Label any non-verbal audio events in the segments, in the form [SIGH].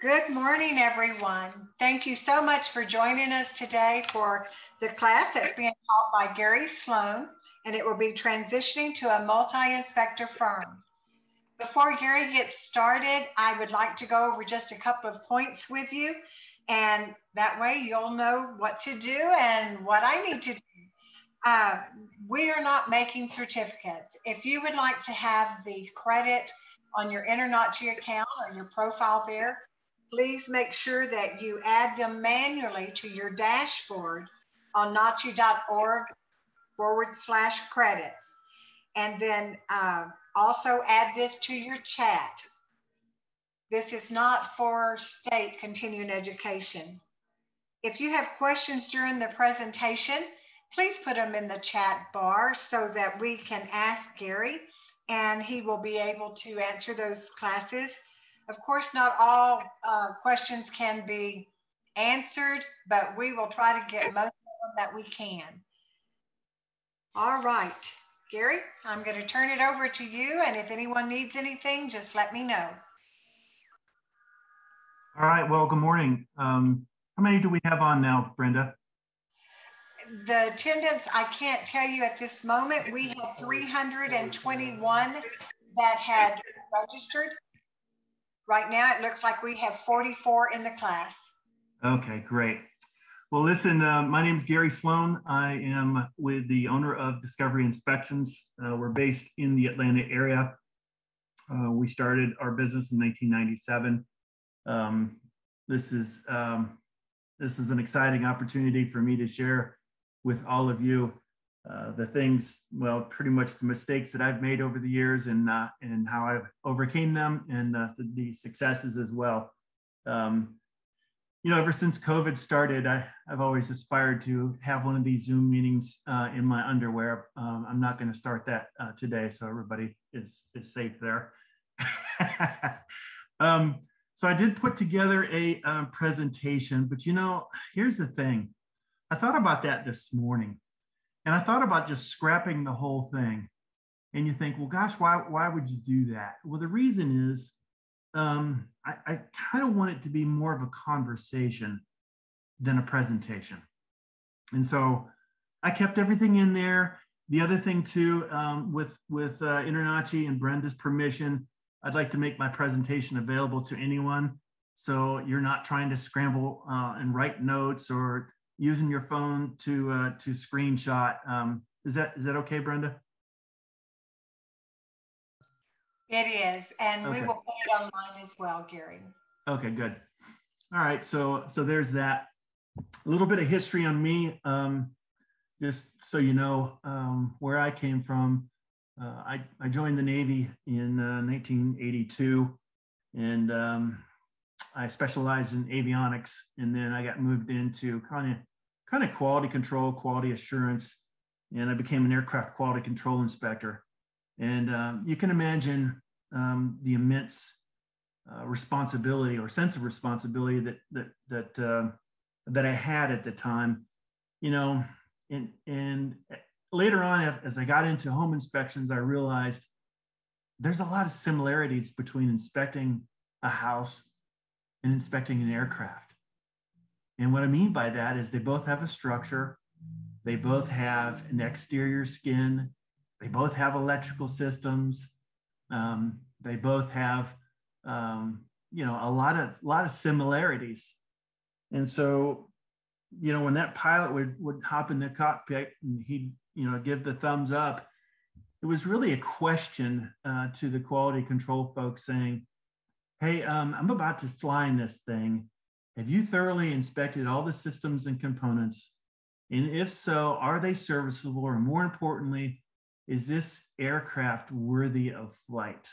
Good morning, everyone. Thank you so much for joining us today for the class that's being taught by Gary Sloan, and it will be transitioning to a multi-inspector firm. Before Gary gets started, I would like to go over just a couple of points with you, and that way you'll know what to do and what I need to do. Uh, we are not making certificates. If you would like to have the credit on your InterNACHI account or your profile there, please make sure that you add them manually to your dashboard on nachi.org forward slash credits. And then uh, also add this to your chat. This is not for state continuing education. If you have questions during the presentation, please put them in the chat bar so that we can ask Gary and he will be able to answer those classes of course, not all uh, questions can be answered, but we will try to get most of them that we can. All right, Gary, I'm going to turn it over to you. And if anyone needs anything, just let me know. All right, well, good morning. Um, how many do we have on now, Brenda? The attendance, I can't tell you at this moment. We had 321 that had registered. Right now, it looks like we have 44 in the class. Okay, great. Well, listen, uh, my name is Gary Sloan. I am with the owner of Discovery Inspections. Uh, we're based in the Atlanta area. Uh, we started our business in 1997. Um, this is um, this is an exciting opportunity for me to share with all of you uh, the things, well, pretty much the mistakes that I've made over the years and uh, and how I've overcame them and uh, the, the, successes as well. Um, you know, ever since COVID started, I, have always aspired to have one of these Zoom meetings uh, in my underwear. Um, I'm not going to start that uh, today, so everybody is is safe there. [LAUGHS] um, so I did put together a um, presentation, but you know, here's the thing. I thought about that this morning and I thought about just scrapping the whole thing. And you think, well, gosh, why, why would you do that? Well, the reason is um, I, I kind of want it to be more of a conversation than a presentation. And so I kept everything in there. The other thing too, um, with with uh, InterNACHI and Brenda's permission, I'd like to make my presentation available to anyone. So you're not trying to scramble uh, and write notes or using your phone to uh, to screenshot. Um, is that is that okay, Brenda? It is, and okay. we will put it online as well, Gary. Okay, good. All right, so so there's that. A little bit of history on me, um, just so you know um, where I came from. Uh, I, I joined the Navy in uh, 1982, and um, I specialized in avionics, and then I got moved into kind of kind of quality control, quality assurance, and I became an aircraft quality control inspector. And um, you can imagine um, the immense uh, responsibility or sense of responsibility that that that uh, that I had at the time. You know, and and later on, as I got into home inspections, I realized there's a lot of similarities between inspecting a house and inspecting an aircraft and what I mean by that is they both have a structure, they both have an exterior skin, they both have electrical systems, um, they both have um, you know a lot of lot of similarities. And so, you know, when that pilot would would hop in the cockpit and he'd you know give the thumbs up, it was really a question uh, to the quality control folks saying, "Hey, um, I'm about to fly in this thing." Have you thoroughly inspected all the systems and components? And if so, are they serviceable? Or more importantly, is this aircraft worthy of flight?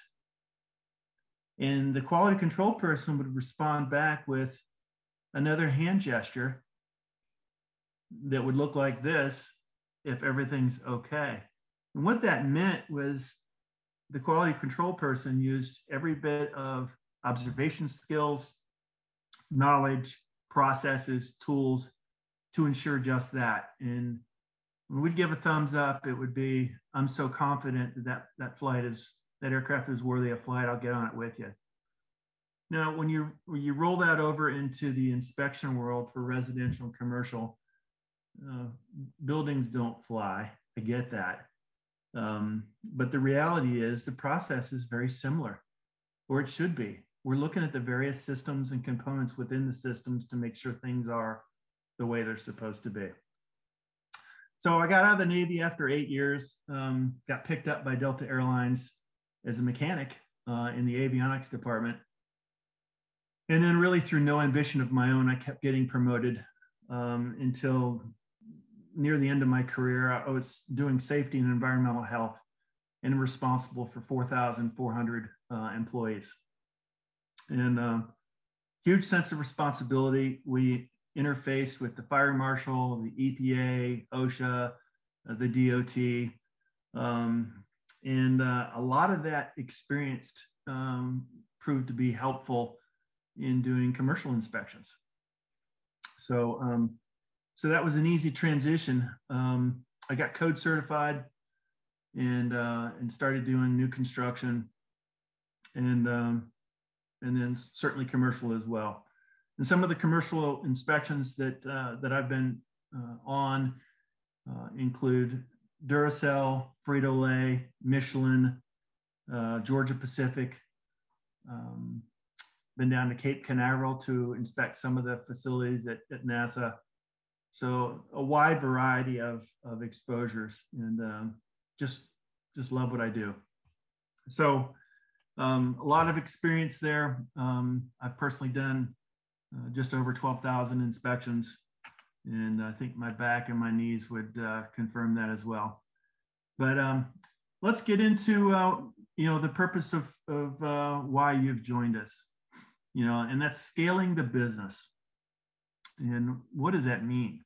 And the quality control person would respond back with another hand gesture that would look like this if everything's okay. And what that meant was the quality control person used every bit of observation skills, knowledge, processes, tools to ensure just that. And when we'd give a thumbs up, it would be, I'm so confident that that, that flight is, that aircraft is worthy of flight, I'll get on it with you. now, when you when you roll that over into the inspection world for residential and commercial, uh, buildings don't fly. I get that, um, but the reality is the process is very similar, or it should be. We're looking at the various systems and components within the systems to make sure things are the way they're supposed to be. So I got out of the Navy after eight years, um, got picked up by Delta Airlines as a mechanic uh, in the avionics department. And then, really, through no ambition of my own, I kept getting promoted um, until near the end of my career. I was doing safety and environmental health and responsible for 4,400 uh, employees. And uh, huge sense of responsibility. We interfaced with the fire marshal, the EPA, OSHA, uh, the DOT. Um, and uh, a lot of that experience um, proved to be helpful in doing commercial inspections. So, um, so that was an easy transition. Um, I got code certified and uh, and started doing new construction, and um, and then certainly commercial as well. And some of the commercial inspections that uh, that I've been uh, on uh, include Duracell, Frito Lay, Michelin, uh, Georgia Pacific. Um, been down to Cape Canaveral to inspect some of the facilities at, at NASA. So a wide variety of, of exposures and um, just just love what I do. So um, a lot of experience there. Um, I've personally done uh, just over 12,000 inspections. And I think my back and my knees would uh, confirm that as well. But um, let's get into, uh, you know, the purpose of, of uh, why you've joined us, you know, and that's scaling the business. And what does that mean?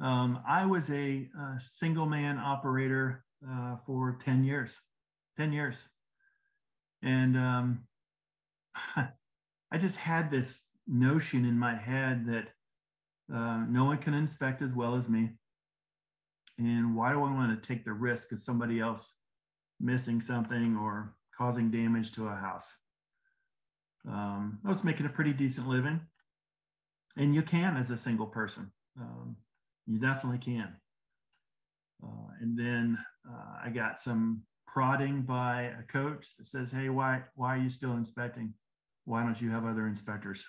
Um, I was a, a, single man operator uh, for 10 years, 10 years. And um, [LAUGHS] I just had this notion in my head that uh, no one can inspect as well as me. And why do I want to take the risk of somebody else missing something or causing damage to a house? Um, I was making a pretty decent living. And you can as a single person. Um, you definitely can. Uh, and then uh, I got some prodding by a coach that says, "Hey, why why are you still inspecting? Why don't you have other inspectors?"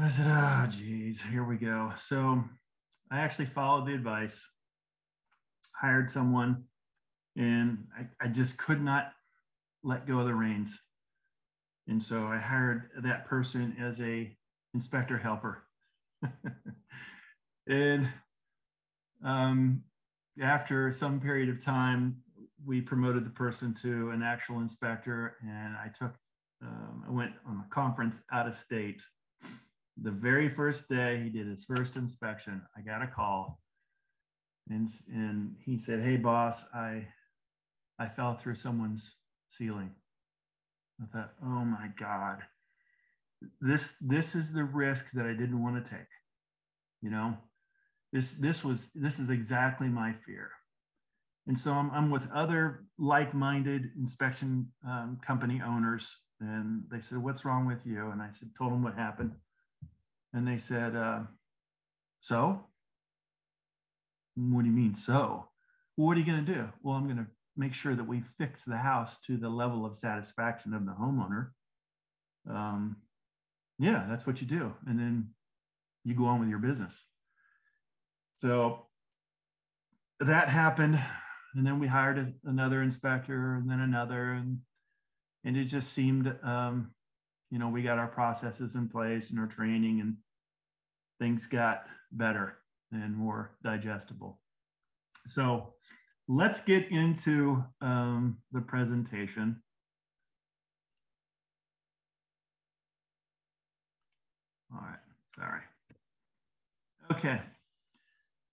I said, oh, geez, here we go. So I actually followed the advice, hired someone, and I, I just could not let go of the reins. And so I hired that person as a inspector helper. [LAUGHS] and um, after some period of time, we promoted the person to an actual inspector, and I took, um, I went on a conference out of state the very first day he did his first inspection, I got a call and, and he said, Hey boss, I, I fell through someone's ceiling. I thought, oh my God, this, this is the risk that I didn't want to take. You know, this, this was, this is exactly my fear. And so I'm, I'm with other like-minded inspection um, company owners and they said, what's wrong with you? And I said, told them what happened. And they said, uh, So? What do you mean, so? Well, what are you going to do? Well, I'm going to make sure that we fix the house to the level of satisfaction of the homeowner. Um, yeah, that's what you do. And then you go on with your business. So that happened. And then we hired another inspector and then another. And, and it just seemed um, you know, we got our processes in place and our training, and things got better and more digestible. So let's get into um, the presentation. All right, sorry. Okay,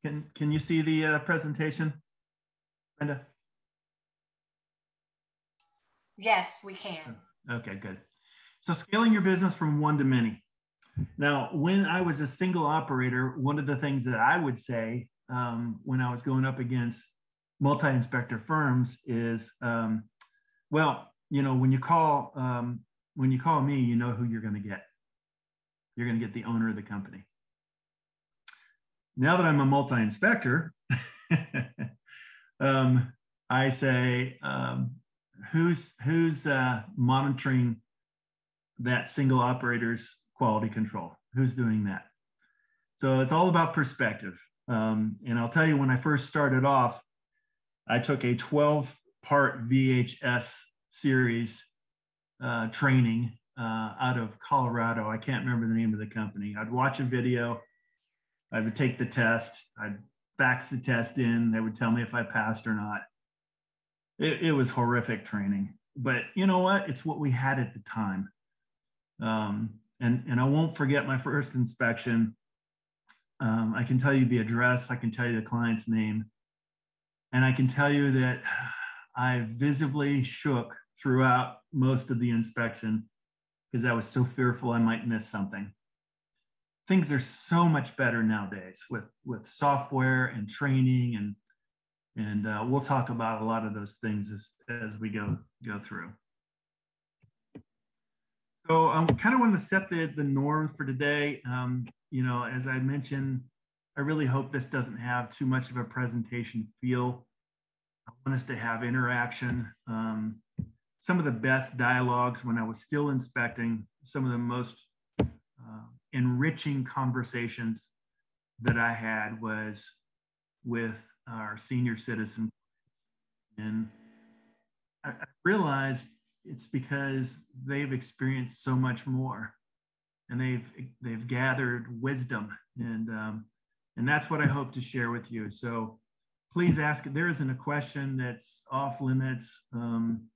can, can you see the uh, presentation, Brenda? Yes, we can. Okay, good. So scaling your business from one to many. Now, when I was a single operator, one of the things that I would say um, when I was going up against multi-inspector firms is, um, well, you know, when you call um, when you call me, you know who you're going to get. You're going to get the owner of the company. Now that I'm a multi-inspector, [LAUGHS] um, I say, um, who's who's uh, monitoring that single operator's quality control? Who's doing that? So it's all about perspective. Um, and I'll tell you, when I first started off, I took a 12 part VHS series uh, training uh, out of Colorado. I can't remember the name of the company. I'd watch a video, I would take the test, I'd fax the test in, they would tell me if I passed or not. It, it was horrific training, but you know what? It's what we had at the time. Um, and, and I won't forget my first inspection. Um, I can tell you the address, I can tell you the client's name, and I can tell you that I visibly shook throughout most of the inspection because I was so fearful I might miss something. Things are so much better nowadays with, with software and training and and uh, we'll talk about a lot of those things as, as we go go through. So I um, kind of want to set the, the norm for today. Um, you know, as I mentioned, I really hope this doesn't have too much of a presentation feel. I want us to have interaction. Um, some of the best dialogues when I was still inspecting, some of the most uh, enriching conversations that I had was with our senior citizen. And I, I realized it's because they've experienced so much more and they've they've gathered wisdom and um, and that's what I hope to share with you. So please ask. There isn't a question that's off limits. Um,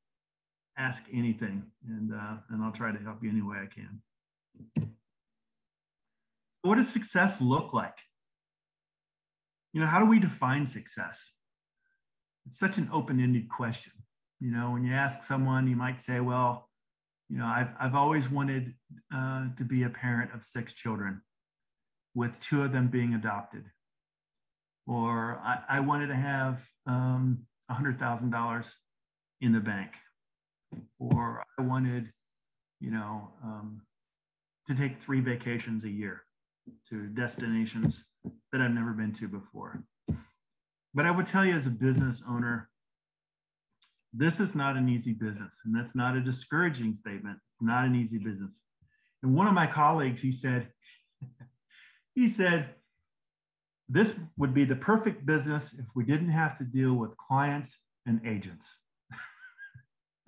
ask anything, and uh, and I'll try to help you any way I can. What does success look like? You know, how do we define success? It's such an open-ended question. You know, when you ask someone, you might say, "Well, you know, I've I've always wanted uh, to be a parent of six children, with two of them being adopted." Or I, I wanted to have um, $100,000 in the bank or I wanted, you know, um, to take three vacations a year to destinations that I've never been to before. But I would tell you as a business owner, this is not an easy business. And that's not a discouraging statement. It's not an easy business. And one of my colleagues, he said, [LAUGHS] he said, this would be the perfect business if we didn't have to deal with clients and agents. [LAUGHS]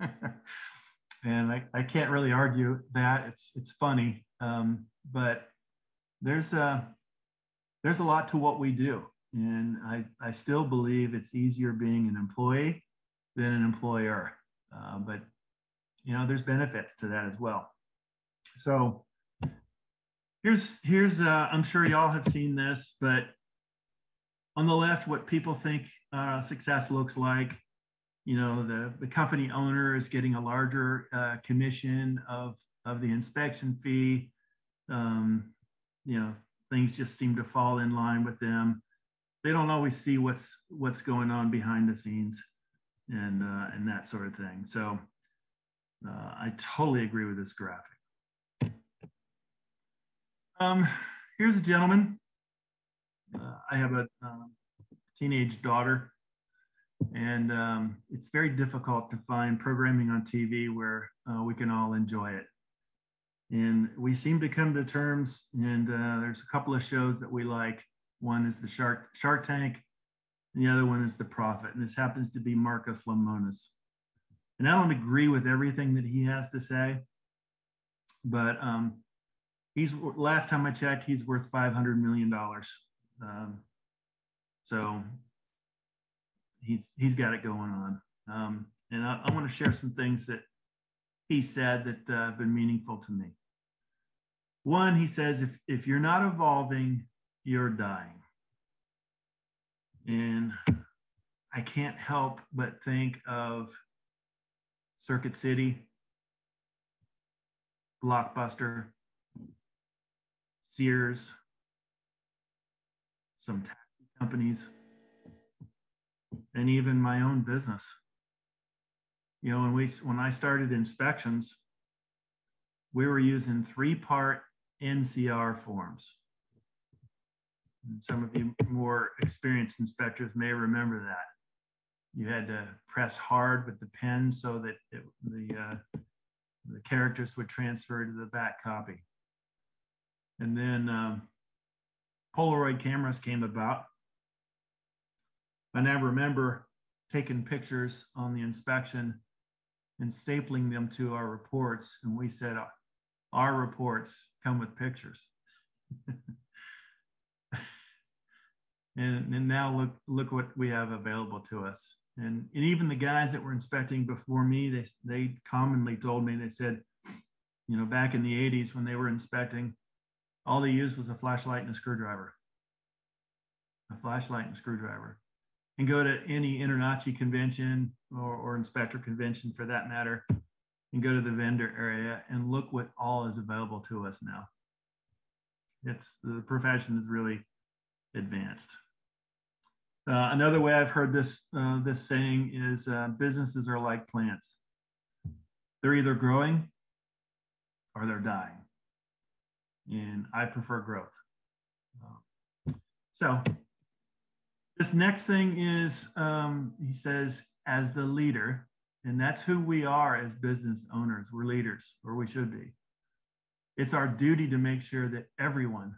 and I, I can't really argue that it's it's funny um, but there's a there's a lot to what we do. And I, I still believe it's easier being an employee than an employer. Uh, but you know there's benefits to that as well. So here's here's uh, i'm sure y'all have seen this but on the left what people think uh, success looks like you know the, the company owner is getting a larger uh, commission of of the inspection fee. Um, you know things just seem to fall in line with them. They don't always see what's what's going on behind the scenes and uh, and that sort of thing. So uh, i totally agree with this graphic. Um, here's a gentleman. Uh, i have a uh, teenage daughter and um, it's very difficult to find programming on TV where uh, we can all enjoy it. And we seem to come to terms, and uh, there's a couple of shows that we like. One is the Shark Shark Tank, and the other one is The Profit. And this happens to be Marcus Lemonis. And I don't agree with everything that he has to say, but um, he's last time I checked, he's worth 500 million dollars. Um, so he's he's got it going on. Um, and I, I want to share some things that he said that uh, have been meaningful to me. One, he says, if if you're not evolving, you're dying. And I can't help but think of Circuit City, Blockbuster, Sears, some taxi companies and even my own business. You know, when we when I started inspections, we were using three-part NCR forms. And some of you more experienced inspectors may remember that. You had to press hard with the pen so that it, the, uh, the characters would transfer to the back copy. And then um, Polaroid cameras came about. And I remember taking pictures on the inspection and stapling them to our reports. And we said, our reports come with pictures. [LAUGHS] and, and now look, look what we have available to us. And, and even the guys that were inspecting before me, they, they commonly told me, they said, you know, back in the 80s when they were inspecting, all they used was a flashlight and a screwdriver. A flashlight and a screwdriver. And go to any InterNACHI convention or, or inspector convention for that matter, and go to the vendor area and look what all is available to us now. It's the profession is really advanced. Uh, another way I've heard this uh, this saying is uh, businesses are like plants. They're either growing or they're dying and I prefer growth. So this next thing is, um, he says, as the leader, and that's who we are as business owners. We're leaders, or we should be. It's our duty to make sure that everyone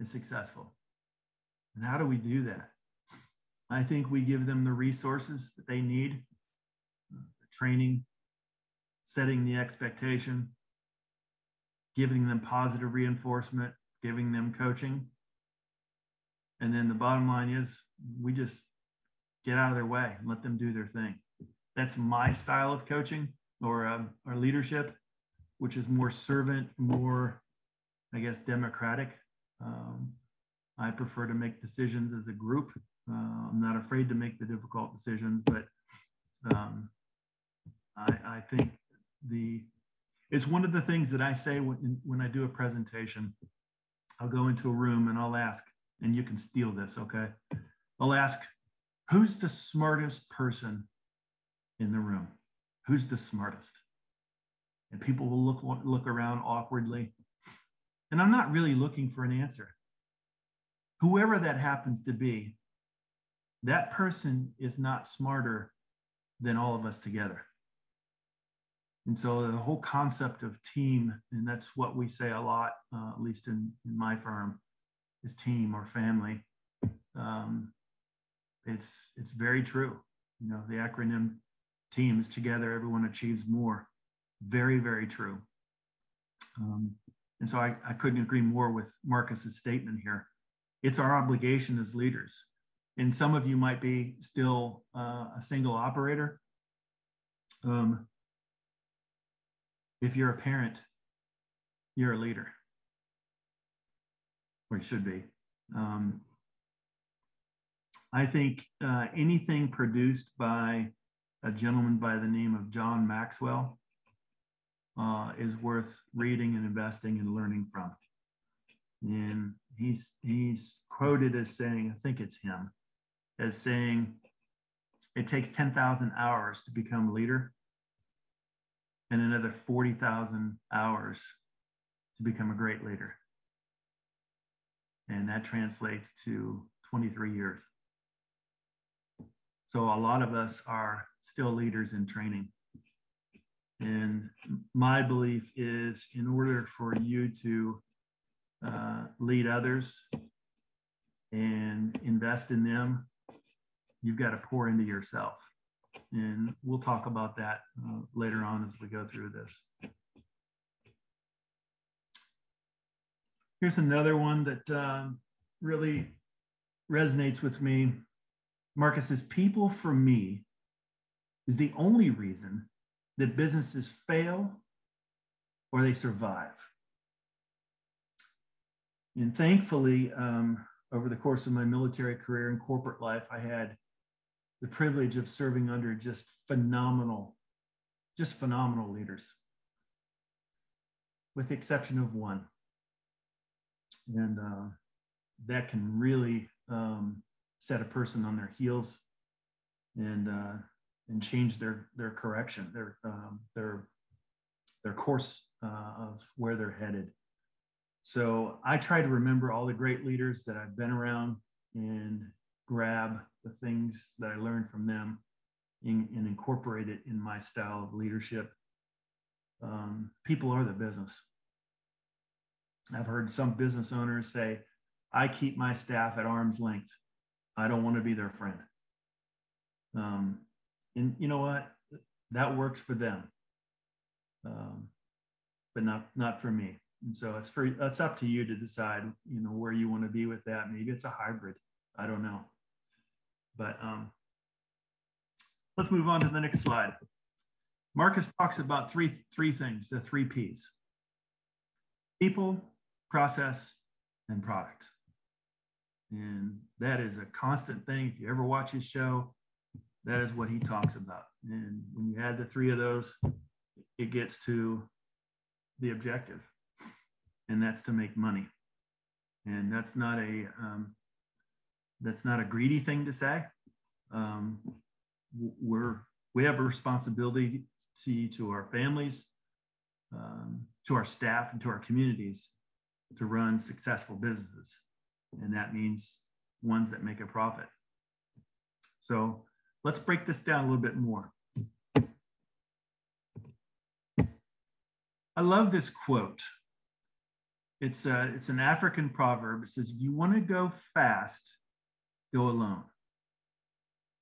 is successful. And how do we do that? I think we give them the resources that they need, the training, setting the expectation, giving them positive reinforcement, giving them coaching. And then the bottom line is we just get out of their way and let them do their thing. That's my style of coaching or, um, or leadership, which is more servant, more, I guess, democratic. Um, I prefer to make decisions as a group. Uh, I'm not afraid to make the difficult decisions, but um, I, I think the it's one of the things that I say when, when I do a presentation. I'll go into a room and I'll ask, and you can steal this, okay? I'll ask, who's the smartest person in the room? Who's the smartest? And people will look look around awkwardly. And I'm not really looking for an answer. Whoever that happens to be, that person is not smarter than all of us together. And so the whole concept of team, and that's what we say a lot, uh, at least in, in my firm, is team or family. Um, it's it's very true. You know, the acronym teams together, everyone achieves more. Very, very true. Um, and so I, I couldn't agree more with Marcus's statement here. It's our obligation as leaders. And some of you might be still uh, a single operator. Um, if you're a parent, you're a leader, or you should be. Um, I think uh, anything produced by a gentleman by the name of John Maxwell uh, is worth reading and investing and learning from. And he's he's quoted as saying, I think it's him, as saying, it takes 10,000 hours to become a leader and another 40,000 hours to become a great leader. And that translates to 23 years. So a lot of us are still leaders in training. And my belief is in order for you to uh, lead others and invest in them, you've got to pour into yourself. And we'll talk about that uh, later on as we go through this. Here's another one that uh, really resonates with me. Marcus says, People for me is the only reason that businesses fail or they survive. And thankfully, um, over the course of my military career and corporate life, I had the privilege of serving under just phenomenal, just phenomenal leaders, with the exception of one. And uh, that can really um, set a person on their heels and uh, and change their their correction, their um, their their course uh, of where they're headed. So I try to remember all the great leaders that I've been around and grab the things that I learned from them and, and incorporate it in my style of leadership. Um, people are the business. I've heard some business owners say, I keep my staff at arm's length. I don't want to be their friend. Um, and you know what? That works for them, um, but not not for me. And so it's for it's up to you to decide, you know, where you want to be with that. Maybe it's a hybrid. I don't know. But um, let's move on to the next slide. Marcus talks about three three things, the three P's: people, process, and product. And that is a constant thing. If you ever watch his show, that is what he talks about. And when you add the three of those, it gets to the objective, and that's to make money. And that's not a um, that's not a greedy thing to say. Um, we're we have a responsibility to our families, um, to our staff, and to our communities to run successful businesses. And that means ones that make a profit. So let's break this down a little bit more. I love this quote. It's, a, uh, it's an African proverb. It says, if you want to go fast, go alone.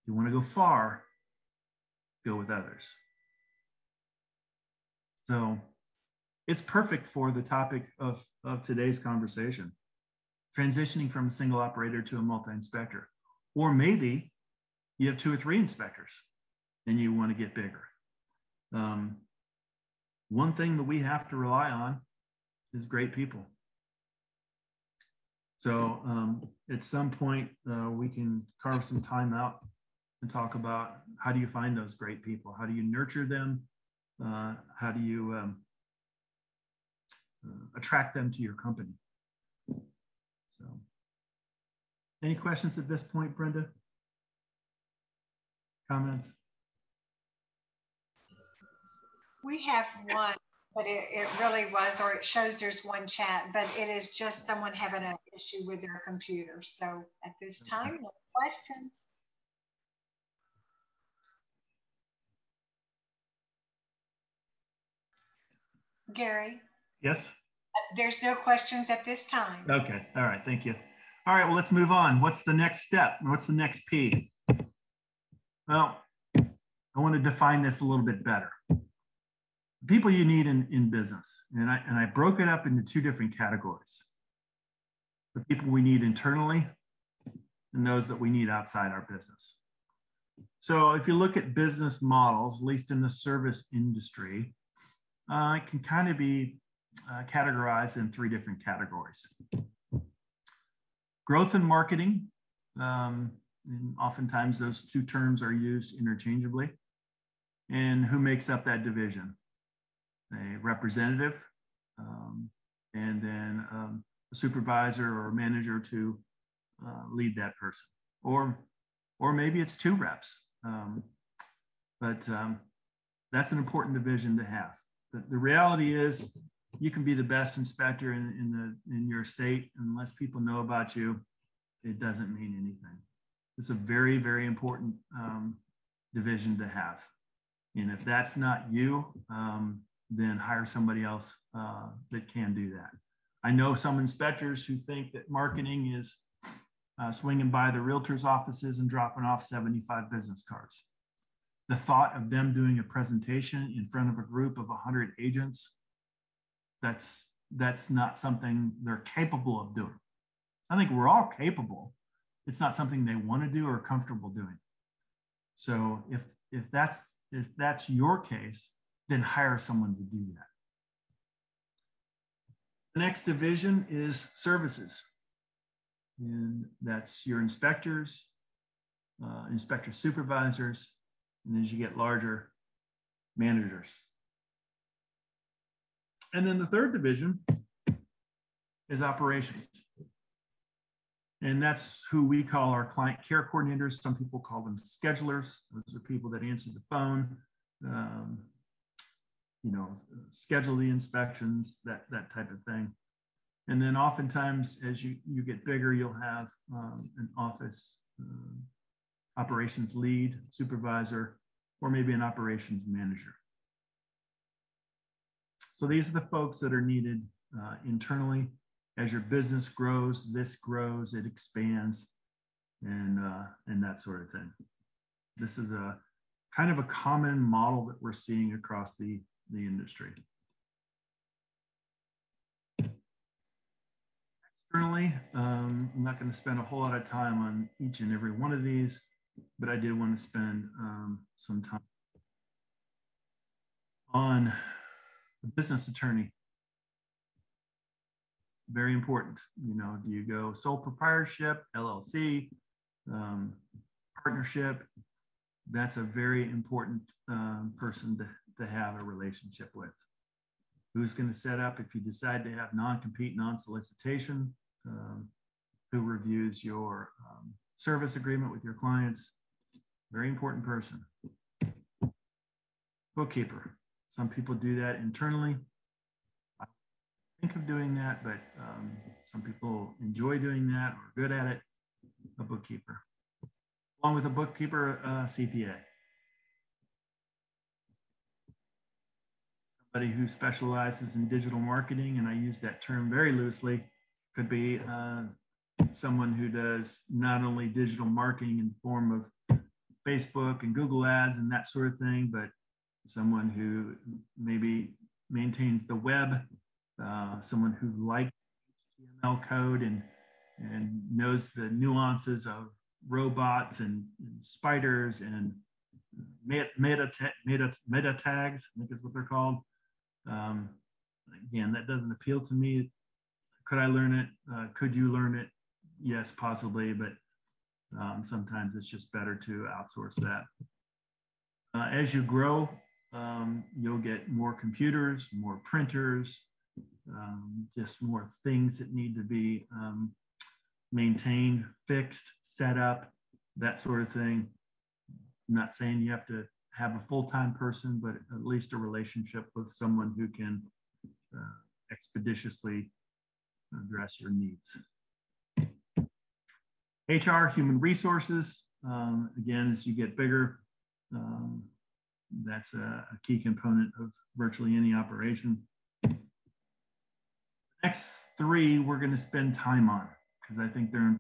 If you want to go far, go with others. So it's perfect for the topic of, of today's conversation transitioning from a single operator to a multi inspector. Or maybe you have two or three inspectors and you want to get bigger. Um, one thing that we have to rely on is great people. So um, at some point, uh, we can carve some time out and talk about how do you find those great people? How do you nurture them? Uh, how do you um, uh, attract them to your company? So, any questions at this point, Brenda? Comments? We have one, but it, it really was, or it shows there's one chat, but it is just someone having an issue with their computer. So at this time, no questions. Gary? Yes? There's no questions at this time. Okay. All right. Thank you. All right. Well, let's move on. What's the next step? What's the next P? Well, I want to define this a little bit better. People you need in, in business. And I, and I broke it up into two different categories. The people we need internally and those that we need outside our business. So if you look at business models, at least in the service industry, uh, it can kind of be uh, categorized in three different categories. Growth and marketing, um, and oftentimes those two terms are used interchangeably. And who makes up that division? A representative, um, and then um, a supervisor or manager to uh, lead that person. Or, or maybe it's two reps. Um, but um, that's an important division to have. The, the reality is you can be the best inspector in, in the in your state unless people know about you it doesn't mean anything it's a very very important um, division to have and if that's not you um, then hire somebody else uh, that can do that i know some inspectors who think that marketing is uh, swinging by the realtors offices and dropping off 75 business cards the thought of them doing a presentation in front of a group of 100 agents that's that's not something they're capable of doing. I think we're all capable. It's not something they want to do or comfortable doing. So if if that's if that's your case, then hire someone to do that. The next division is services. And that's your inspectors, uh, inspector supervisors, and as you get larger, managers. And then the third division is operations. And that's who we call our client care coordinators. Some people call them schedulers. Those are people that answer the phone, um, you know, schedule the inspections, that, that type of thing. And then oftentimes, as you, you get bigger, you'll have um, an office um, operations lead, supervisor, or maybe an operations manager. So these are the folks that are needed uh, internally. As your business grows, this grows, it expands, and uh, and that sort of thing. This is a kind of a common model that we're seeing across the the industry. Externally, um, I'm not going to spend a whole lot of time on each and every one of these, but I did want to spend um, some time on the business attorney. Very important. You know, do you go sole proprietorship, LLC, um, partnership? That's a very important um, person to, to have a relationship with. Who's going to set up if you decide to have non-compete, non-solicitation? Um, who reviews your um, service agreement with your clients? Very important person. Bookkeeper. Some people do that internally. Think of doing that, but um, some people enjoy doing that or good at it. A bookkeeper, along with a bookkeeper, uh, CPA. Somebody who specializes in digital marketing, and I use that term very loosely, could be uh, someone who does not only digital marketing in the form of Facebook and Google ads and that sort of thing, but someone who maybe maintains the web, uh, someone who likes HTML code and, and knows the nuances of robots and, and spiders and meta, meta, meta, meta tags, I think is what they're called. Um, again, that doesn't appeal to me. Could I learn it? Uh, could you learn it? Yes, possibly, but um, sometimes it's just better to outsource that. Uh, as you grow, um, you'll get more computers, more printers, um, just more things that need to be um, maintained, fixed, set up, that sort of thing. I'm not saying you have to have a full-time person, but at least a relationship with someone who can uh, expeditiously address your needs. HR, human resources. Um, again, as you get bigger, um, that's a, a key component of virtually any operation. Next three we're going to spend time on because I think they're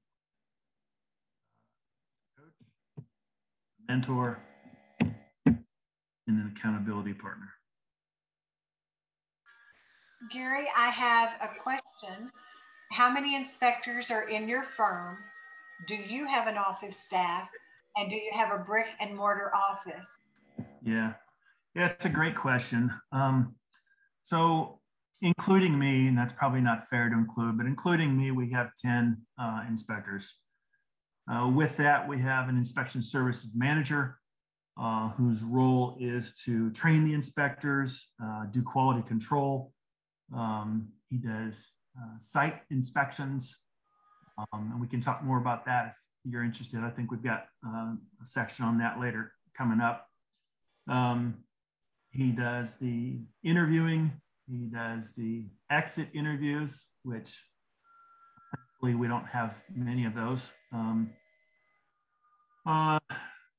coach, mentor, and an accountability partner. Gary, I have a question. How many inspectors are in your firm? Do you have an office staff? And do you have a brick and mortar office? Yeah, yeah, it's a great question. Um, so, including me, and that's probably not fair to include, but including me, we have 10 uh, inspectors. Uh, with that, we have an inspection services manager uh, whose role is to train the inspectors, uh, do quality control. Um, he does uh, site inspections, um, and we can talk more about that if you're interested. I think we've got uh, a section on that later coming up. Um, he does the interviewing, he does the exit interviews, which hopefully we don't have many of those. Um, uh,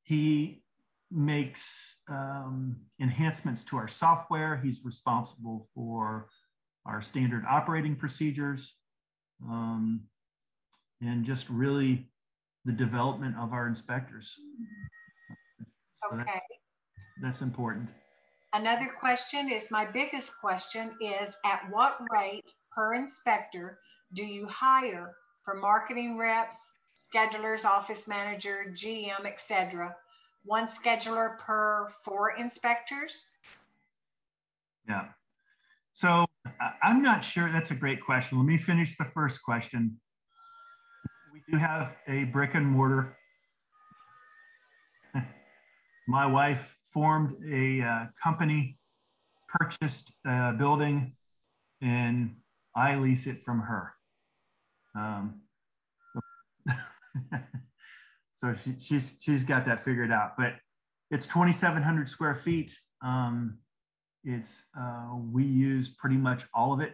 he makes um, enhancements to our software. He's responsible for our standard operating procedures um, and just really the development of our inspectors. So okay that's important. Another question is my biggest question is at what rate per inspector do you hire for marketing reps, schedulers, office manager, GM, etc.? One scheduler per four inspectors? Yeah. So I'm not sure. That's a great question. Let me finish the first question. We do have a brick and mortar. [LAUGHS] My wife formed a uh, company, purchased a building, and I lease it from her. Um, so, [LAUGHS] so she, she's she's got that figured out. But it's 2,700 square feet. Um, it's uh, we use pretty much all of it.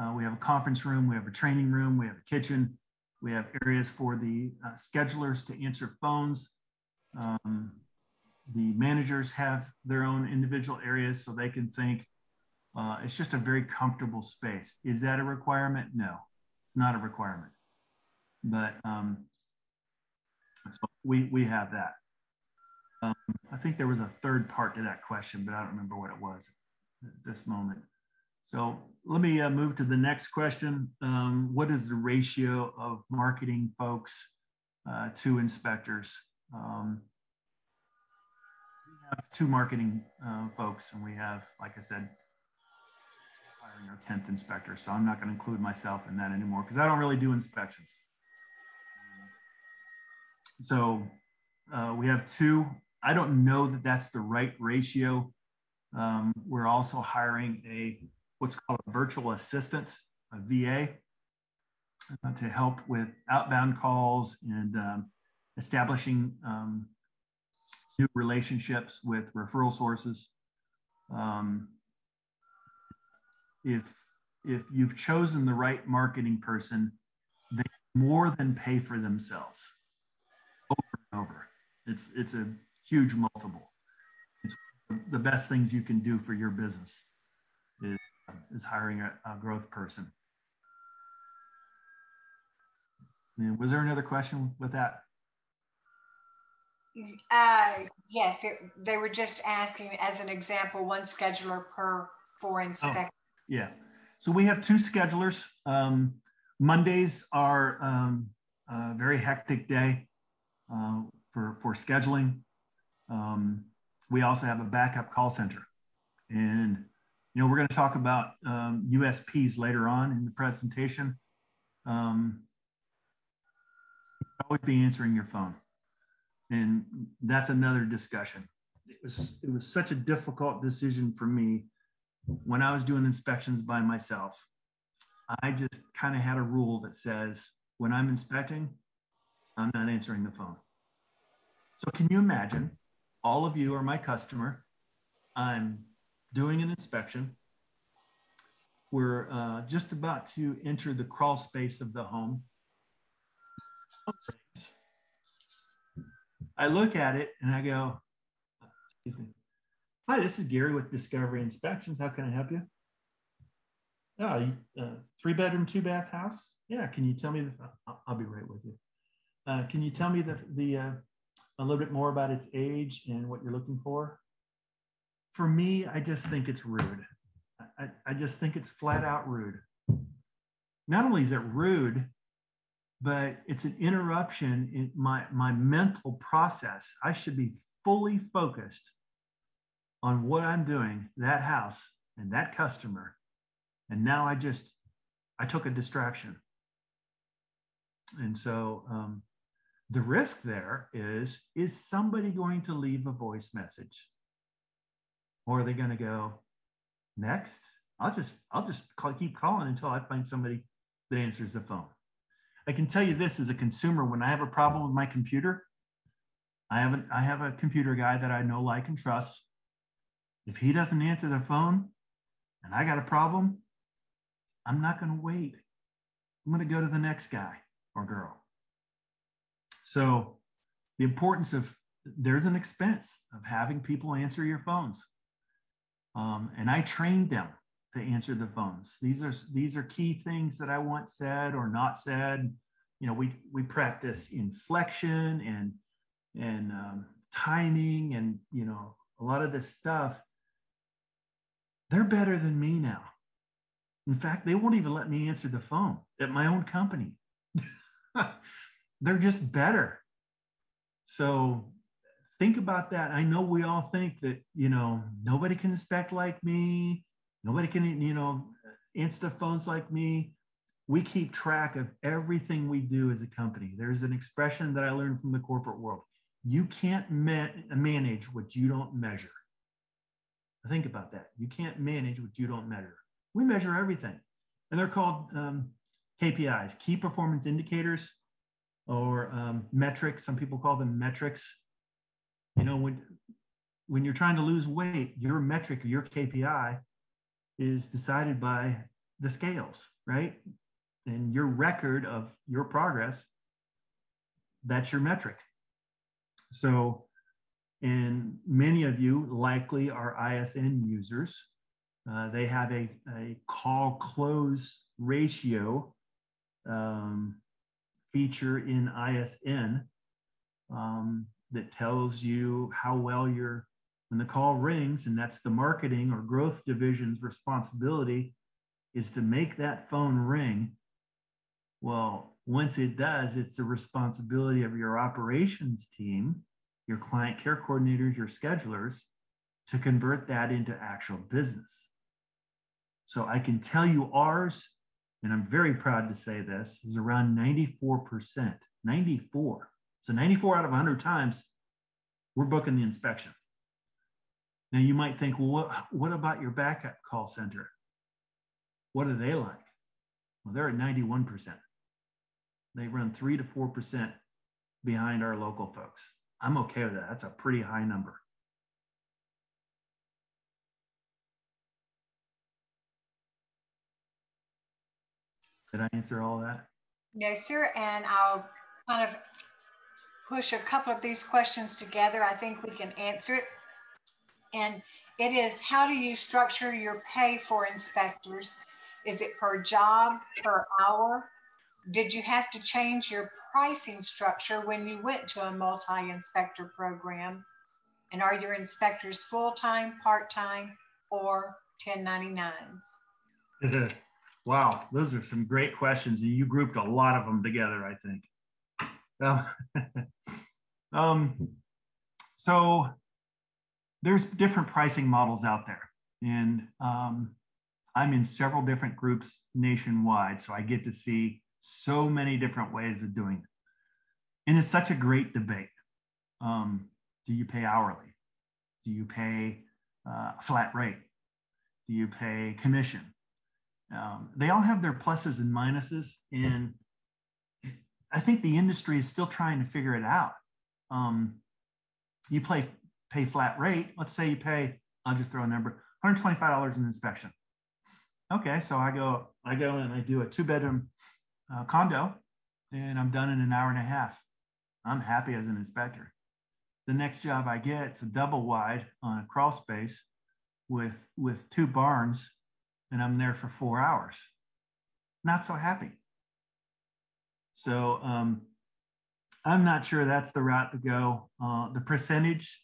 Uh, we have a conference room, we have a training room, we have a kitchen, we have areas for the uh, schedulers to answer phones. Um, the managers have their own individual areas so they can think. Uh, it's just a very comfortable space. Is that a requirement? No, it's not a requirement. But um, so we, we have that. Um, I think there was a third part to that question, but I don't remember what it was at this moment. So let me uh, move to the next question. Um, what is the ratio of marketing folks uh, to inspectors? Um, have two marketing uh, folks, and we have, like I said, hiring our 10th inspector. So I'm not going to include myself in that anymore because I don't really do inspections. So uh, we have two. I don't know that that's the right ratio. Um, we're also hiring a what's called a virtual assistant, a VA, uh, to help with outbound calls and um, establishing um, new relationships with referral sources. Um, if if you've chosen the right marketing person, they more than pay for themselves over and over. It's it's a huge multiple. It's the best things you can do for your business is, is hiring a, a growth person. was there another question with that? Uh, yes, it, they were just asking as an example, one scheduler per four inspectors. Oh, yeah. So we have two schedulers. Um, Mondays are um, a very hectic day uh, for, for scheduling. Um, we also have a backup call center. And, you know, we're going to talk about um, USPs later on in the presentation. Um, always be answering your phone. And that's another discussion. It was, it was such a difficult decision for me when I was doing inspections by myself. I just kind of had a rule that says when I'm inspecting, I'm not answering the phone. So can you imagine all of you are my customer. I'm doing an inspection. We're uh, just about to enter the crawl space of the home. I look at it and I go, excuse me. Hi, this is Gary with Discovery Inspections. How can I help you? Oh, uh, three bedroom, two bath house. Yeah. Can you tell me the, I'll, I'll be right with you. Uh, can you tell me the, the, uh, a little bit more about its age and what you're looking for? For me, I just think it's rude. I, I just think it's flat out rude. Not only is it rude, but it's an interruption in my, my mental process. I should be fully focused on what I'm doing, that house and that customer. And now I just, I took a distraction. And so um, the risk there is is somebody going to leave a voice message or are they going to go next i'll just i'll just call, keep calling until i find somebody that answers the phone i can tell you this as a consumer when i have a problem with my computer i have a, I have a computer guy that i know like and trust. If he doesn't answer the phone and i got a problem i'm not going to wait. I'm going to go to the next guy or girl. So the importance of there's an expense of having people answer your phones. Um, and I trained them to answer the phones. These are these are key things that I want said or not said. You know, we we practice inflection and and um, timing and you know a lot of this stuff. They're better than me now. In fact, they won't even let me answer the phone at my own company. [LAUGHS] they're just better. So think about that. I know we all think that, you know, nobody can inspect like me. Nobody can, you know, the phones like me. We keep track of everything we do as a company. There's an expression that I learned from the corporate world. You can't ma- manage what you don't measure. Think about that. You can't manage what you don't measure. We measure everything, and they're called um, KPIs, key performance indicators or um, metrics. Some people call them metrics. You know, when when you're trying to lose weight, your metric your KPI is decided by the scales, right? And your record of your progress, that's your metric. So, and many of you likely are ISN users. Uh, they have a, a call close ratio um, feature in ISN um, that tells you how well you're when the call rings, and that's the marketing or growth division's responsibility, is to make that phone ring. Well, once it does, it's the responsibility of your operations team, your client care coordinators, your schedulers to convert that into actual business. So I can tell you ours, and I'm very proud to say this, is around 94%. 94. So 94 out of 100 times, we're booking the inspection. Now you might think, well, what, what about your backup call center? What are they like? Well, they're at 91%. They run three to 4% behind our local folks. I'm okay with that. That's a pretty high number. Did I answer all that? No, sir. And I'll kind of push a couple of these questions together. I think we can answer it and it is how do you structure your pay for inspectors? Is it per job, per hour? Did you have to change your pricing structure when you went to a multi-inspector program? And are your inspectors full-time, part-time, or 1099s? [LAUGHS] wow, those are some great questions. And you grouped a lot of them together, I think. Um, [LAUGHS] um, so there's different pricing models out there. And um, I'm in several different groups nationwide. So I get to see so many different ways of doing it. And it's such a great debate. Um, do you pay hourly? Do you pay uh, flat rate? Do you pay commission? Um, they all have their pluses and minuses. And I think the industry is still trying to figure it out. Um, you play pay flat rate, let's say you pay, I'll just throw a number, $125 in inspection. Okay, so I go, I go and I do a two bedroom uh, condo and I'm done in an hour and a half. I'm happy as an inspector. The next job I get, it's a double wide on a crawl space with, with two barns and I'm there for four hours. Not so happy. So um, I'm not sure that's the route to go. Uh, the percentage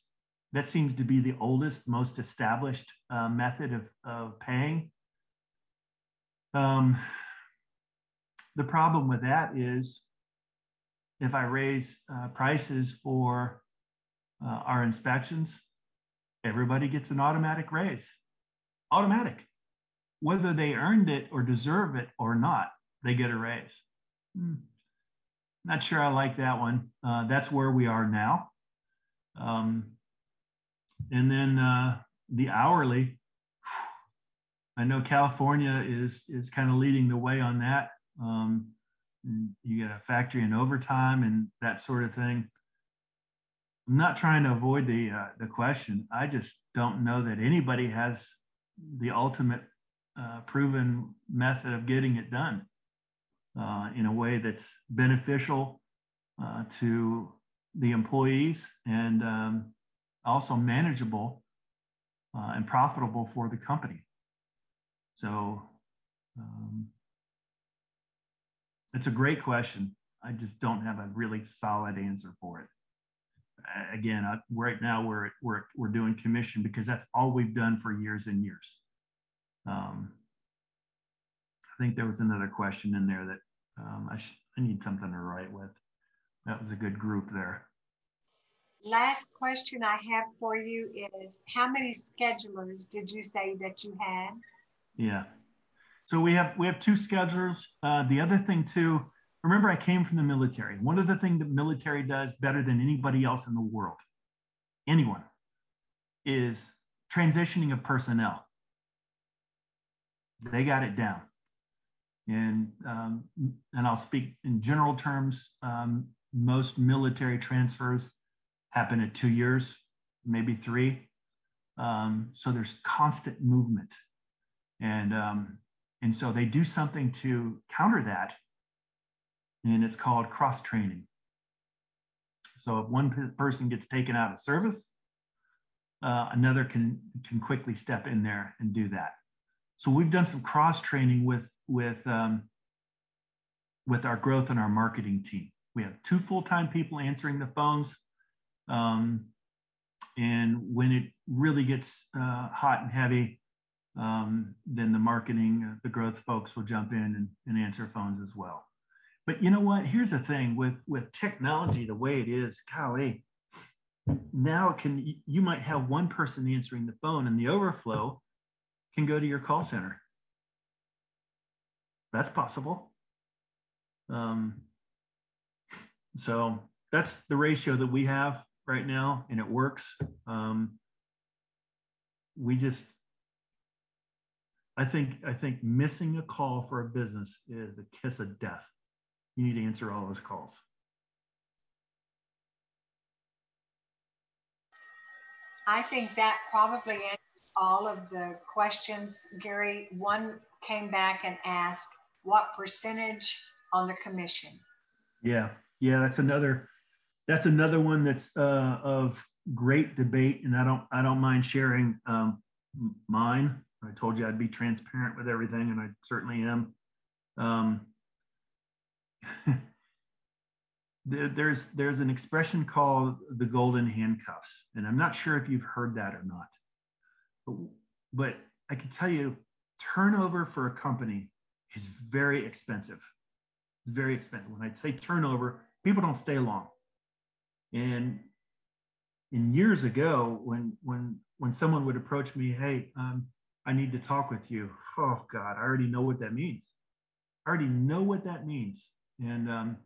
that seems to be the oldest, most established uh, method of, of paying. Um, the problem with that is if I raise uh, prices for uh, our inspections, everybody gets an automatic raise. Automatic. Whether they earned it or deserve it or not, they get a raise. Hmm. Not sure I like that one. Uh, that's where we are now. Um, and then uh, the hourly, I know California is is kind of leading the way on that. Um, you get a factory in overtime and that sort of thing. I'm not trying to avoid the uh, the question. I just don't know that anybody has the ultimate uh, proven method of getting it done uh, in a way that's beneficial uh, to the employees and um, also manageable uh, and profitable for the company. So um, it's a great question. I just don't have a really solid answer for it. Again, I, right now we're, we're, we're doing commission because that's all we've done for years and years. Um, I think there was another question in there that um, I, I need something to write with. That was a good group there. Last question I have for you is how many schedulers did you say that you had? Yeah. So we have we have two schedulers. Uh, the other thing too, remember I came from the military. One of the things that military does better than anybody else in the world, anyone, is transitioning of personnel. They got it down. And um, and I'll speak in general terms. Um, most military transfers happen at two years, maybe three. Um, so there's constant movement. And, um, and so they do something to counter that. And it's called cross training. So if one person gets taken out of service, uh, another can can quickly step in there and do that. So we've done some cross training with with um, with our growth and our marketing team. We have two full time people answering the phones, um, and when it really gets uh, hot and heavy, um, then the marketing, uh, the growth folks will jump in and, and answer phones as well. But you know what? Here's the thing with with technology the way it is, golly, now can you might have one person answering the phone and the overflow can go to your call center that's possible um, so that's the ratio that we have right now and it works um, we just i think i think missing a call for a business is a kiss of death you need to answer all those calls I think that probably answers all of the questions. Gary, one came back and asked, what percentage on the commission? Yeah, yeah, that's another that's another one that's uh, of great debate, and I don't I don't mind sharing um, mine. I told you I'd be transparent with everything, and I certainly am. Um, [LAUGHS] there's there's an expression called the golden handcuffs and i'm not sure if you've heard that or not but, but i can tell you turnover for a company is very expensive very expensive when i say turnover people don't stay long and in years ago when when when someone would approach me hey um, i need to talk with you oh god i already know what that means i already know what that means and um,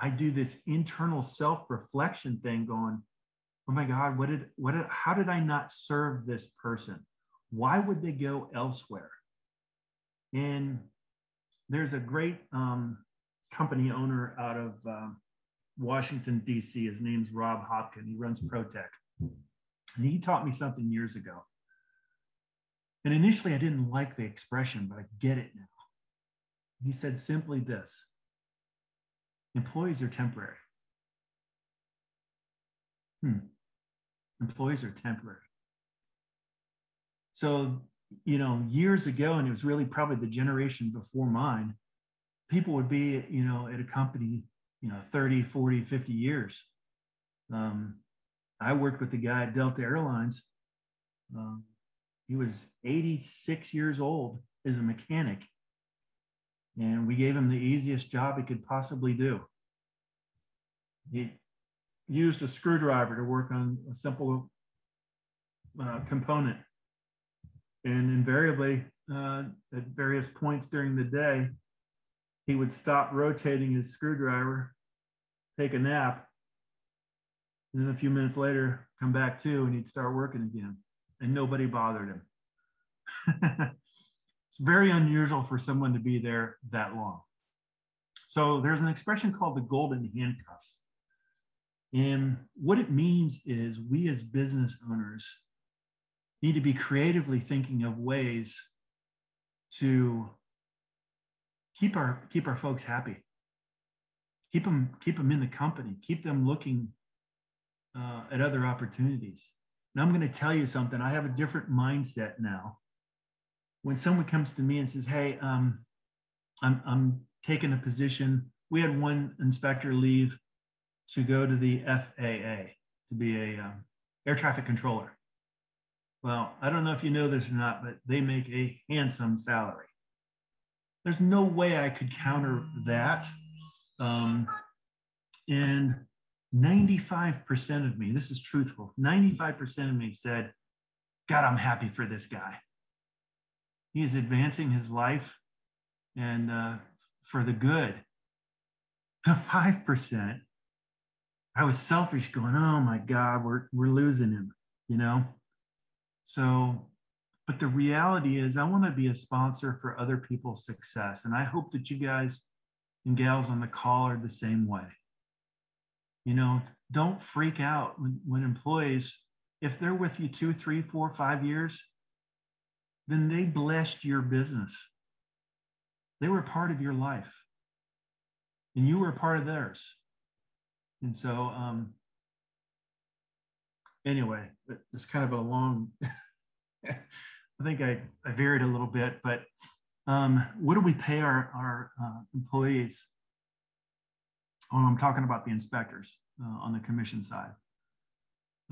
I do this internal self-reflection thing going, oh my God, what did what did how did I not serve this person? Why would they go elsewhere? And there's a great um, company owner out of um, Washington, D.C. His name's Rob Hopkin. He runs ProTech. And he taught me something years ago. And initially, I didn't like the expression, but I get it now. He said simply this Employees are temporary. Hmm. Employees are temporary. So, you know, years ago, and it was really probably the generation before mine, people would be, you know, at a company, you know, 30, 40, 50 years. Um, I worked with the guy at Delta Airlines. Um, he was 86 years old as a mechanic and we gave him the easiest job he could possibly do. He used a screwdriver to work on a simple uh, component. And invariably, uh, at various points during the day, he would stop rotating his screwdriver, take a nap, and then a few minutes later, come back to, and he'd start working again. And nobody bothered him. [LAUGHS] It's very unusual for someone to be there that long. So there's an expression called the golden handcuffs. And what it means is we as business owners need to be creatively thinking of ways to keep our keep our folks happy. Keep them keep them in the company. Keep them looking uh, at other opportunities. And i'm going to tell you something. I have a different mindset now. When someone comes to me and says, "Hey, um, I'm I'm taking a position," we had one inspector leave to go to the FAA to be a um, air traffic controller. Well, I don't know if you know this or not, but they make a handsome salary. There's no way I could counter that. Um, and 95% of me, this is truthful, 95% of me said, God, I'm happy for this guy he is advancing his life and uh, for the good. The 5%, I was selfish going, oh my God, we're, we're losing him, you know? So, but the reality is, I want to be a sponsor for other people's success. And I hope that you guys and gals on the call are the same way. You know, don't freak out when, when employees if they're with you two, three, four, five years, then they blessed your business. They were part of your life, and you were part of theirs. And so, um, anyway, it's kind of a long. [LAUGHS] I think I, I varied a little bit, but um, what do we pay our, our uh, employees? Oh, I'm talking about the inspectors uh, on the commission side.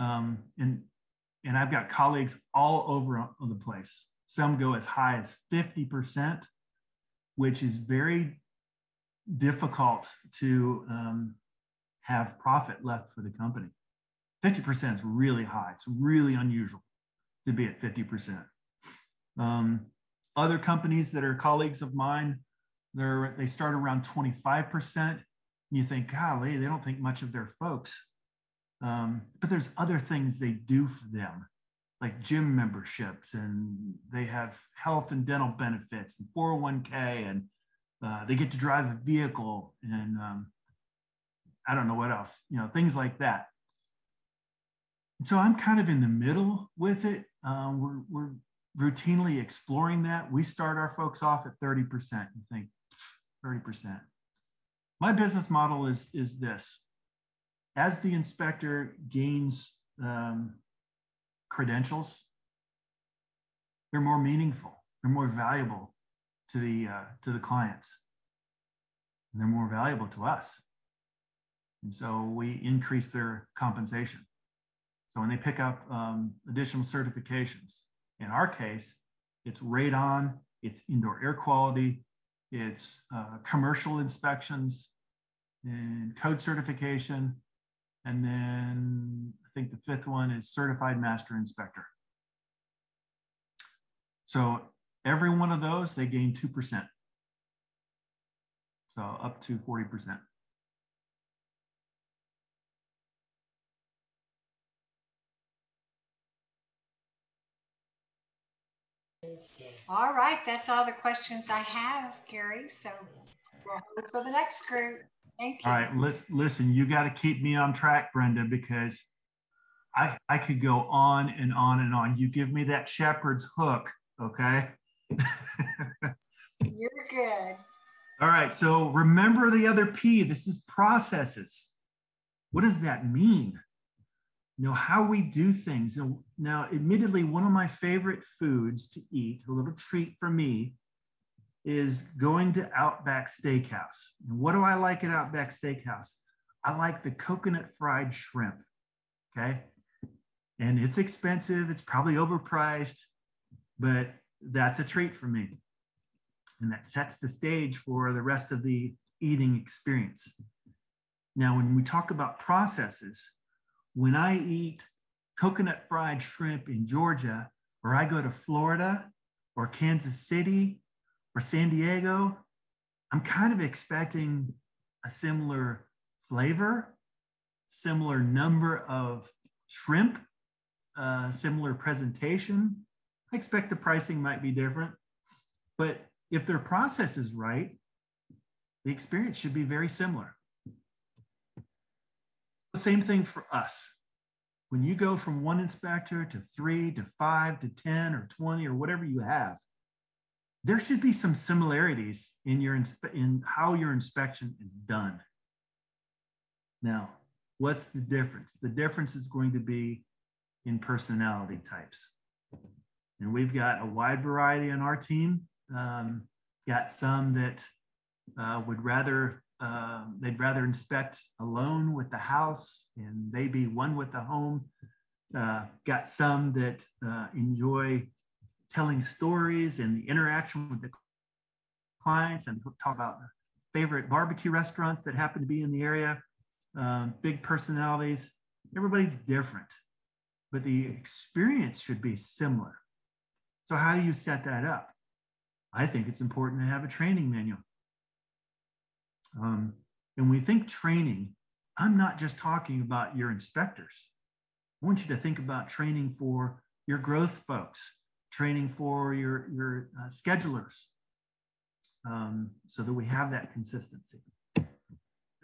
Um, and, and I've got colleagues all over on the place. Some go as high as 50%, which is very difficult to um, have profit left for the company. 50% is really high. It's really unusual to be at 50%. Um, other companies that are colleagues of mine, they're, they start around 25%. You think, golly, they don't think much of their folks. Um, but there's other things they do for them, like gym memberships, and they have health and dental benefits and 401k, and uh, they get to drive a vehicle, and um, I don't know what else, you know, things like that. And so I'm kind of in the middle with it. Um, we're, we're routinely exploring that. We start our folks off at 30%. You think 30%. My business model is, is this. As the inspector gains um, credentials, they're more meaningful, they're more valuable to the, uh, to the clients, and they're more valuable to us. And so we increase their compensation. So when they pick up um, additional certifications, in our case, it's radon, it's indoor air quality, it's uh, commercial inspections and code certification. And then I think the fifth one is certified master inspector. So every one of those, they gain 2%. So up to 40%. All right, that's all the questions I have, Gary. So we'll hold for the next group. Thank you. All right, let's listen. You got to keep me on track, Brenda, because I I could go on and on and on. You give me that shepherd's hook, okay? [LAUGHS] You're good. All right, so remember the other P. This is processes. What does that mean? You know how we do things. And now admittedly one of my favorite foods to eat a little treat for me is going to outback steakhouse. And what do i like at outback steakhouse? I like the coconut fried shrimp okay? And it's expensive it's probably overpriced but that's a treat for me. And that sets the stage for the rest of the eating experience. Now when we talk about processes when I eat coconut fried shrimp in Georgia, or I go to Florida or Kansas City or San Diego, I'm kind of expecting a similar flavor, similar number of shrimp, uh, similar presentation. I expect the pricing might be different, but if their process is right, the experience should be very similar. Same thing for us. When you go from one inspector to three to five to 10 or 20 or whatever you have, there should be some similarities in your in how your inspection is done. Now, what's the difference? The difference is going to be in personality types. And we've got a wide variety on our team. Um, got some that uh, would rather uh, they'd rather inspect alone with the house and they be one with the home. Uh, got some that uh, enjoy telling stories and the interaction with the clients and talk about favorite barbecue restaurants that happen to be in the area. Um, big personalities. Everybody's different, but the experience should be similar. So, how do you set that up? I think it's important to have a training manual. Um, and we think training, I'm not just talking about your inspectors. I want you to think about training for your growth folks, training for your, your uh, schedulers, um, so that we have that consistency.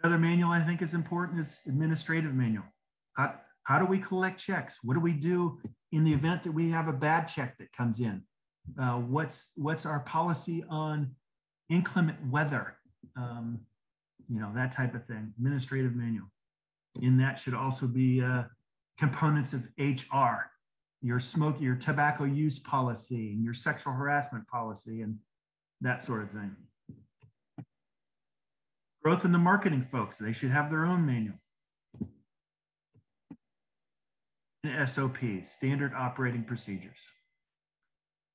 Another manual I think is important is administrative manual. How, How do we collect checks? What do we do in the event that we have a bad check that comes in? Uh, what's what's our policy on inclement weather? Um, you know that type of thing. Administrative manual. In that should also be uh, components of HR, your smoke, your tobacco use policy, and your sexual harassment policy, and that sort of thing. Growth in the marketing folks, they should have their own manual. And SOP, standard operating procedures.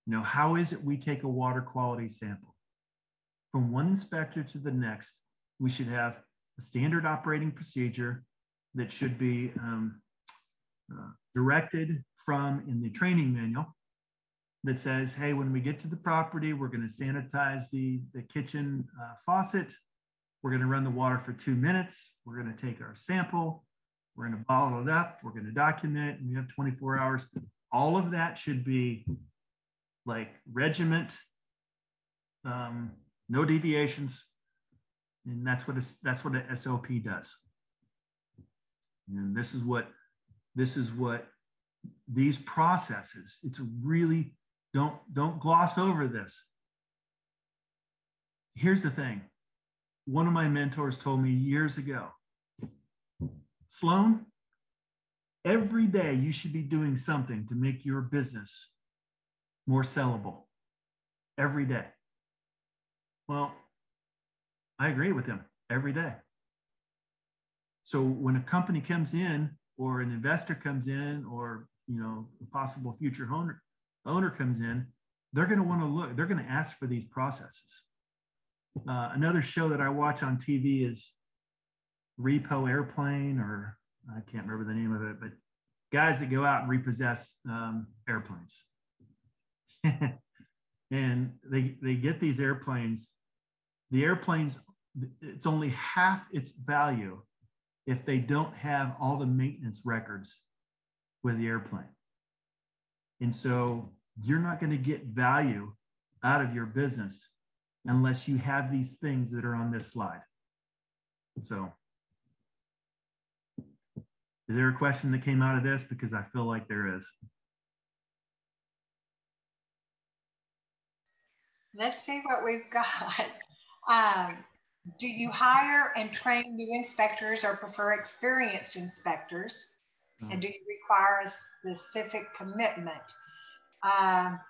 You know, how is it we take a water quality sample? From one inspector to the next, we should have a standard operating procedure that should be um, uh, directed from in the training manual that says, hey, when we get to the property, we're going to sanitize the, the kitchen uh, faucet. We're going to run the water for two minutes. We're going to take our sample. We're going to bottle it up. We're going to document. And we have 24 hours. All of that should be like regiment, um, no deviations, and that's what that's what a SOP does. And this is what this is what these processes. It's really don't don't gloss over this. Here's the thing. One of my mentors told me years ago, Sloan, every day you should be doing something to make your business more sellable every day. Well, I agree with him every day. So when a company comes in or an investor comes in or you know a possible future owner owner comes in, they're going to want to look, they're going to ask for these processes. Uh, another show that I watch on TV is Repo Airplane, or I can't remember the name of it, but guys that go out and repossess um, airplanes. [LAUGHS] and they they get these airplanes. The airplanes, it's only half its value if they don't have all the maintenance records with the airplane. And so you're not going to get value out of your business unless you have these things that are on this slide. So is there a question that came out of this? Because I feel like there is. Let's see what we've got. [LAUGHS] Um, do you hire and train new inspectors or prefer experienced inspectors? Mm. And do you require a specific commitment? Um,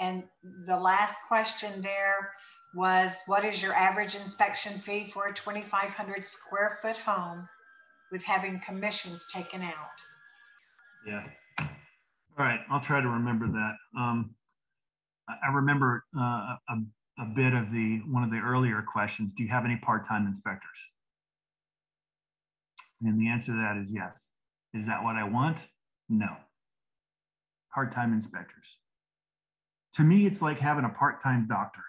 and the last question there was what is your average inspection fee for a 2,500 square foot home with having commissions taken out? Yeah. All right. I'll try to remember that. Um, I remember uh, a, a bit of the one of the earlier questions. Do you have any part-time inspectors? And the answer to that is yes. Is that what I want? No. Part-time inspectors. To me, it's like having a part-time doctor.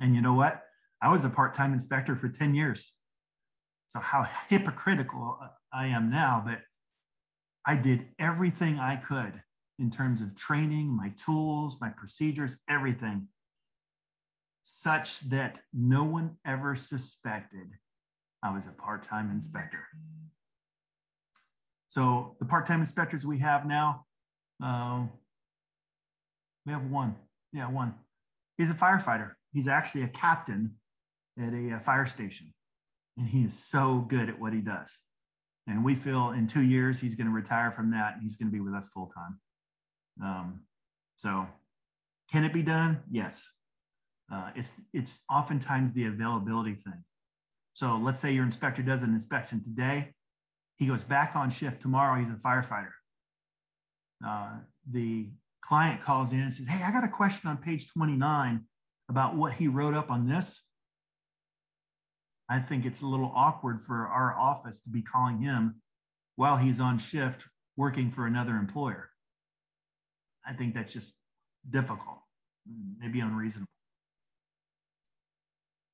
And you know what? I was a part-time inspector for 10 years. So how hypocritical I am now, but I did everything I could in terms of training, my tools, my procedures, everything, such that no one ever suspected I was a part time inspector. So, the part time inspectors we have now, uh, we have one. Yeah, one. He's a firefighter. He's actually a captain at a, a fire station, and he is so good at what he does. And we feel in two years he's going to retire from that and he's going to be with us full time. Um, so, can it be done? Yes. Uh, it's it's oftentimes the availability thing. So let's say your inspector does an inspection today, he goes back on shift tomorrow. He's a firefighter. Uh, the client calls in and says, "Hey, I got a question on page 29 about what he wrote up on this." I think it's a little awkward for our office to be calling him while he's on shift working for another employer. I think that's just difficult, maybe unreasonable.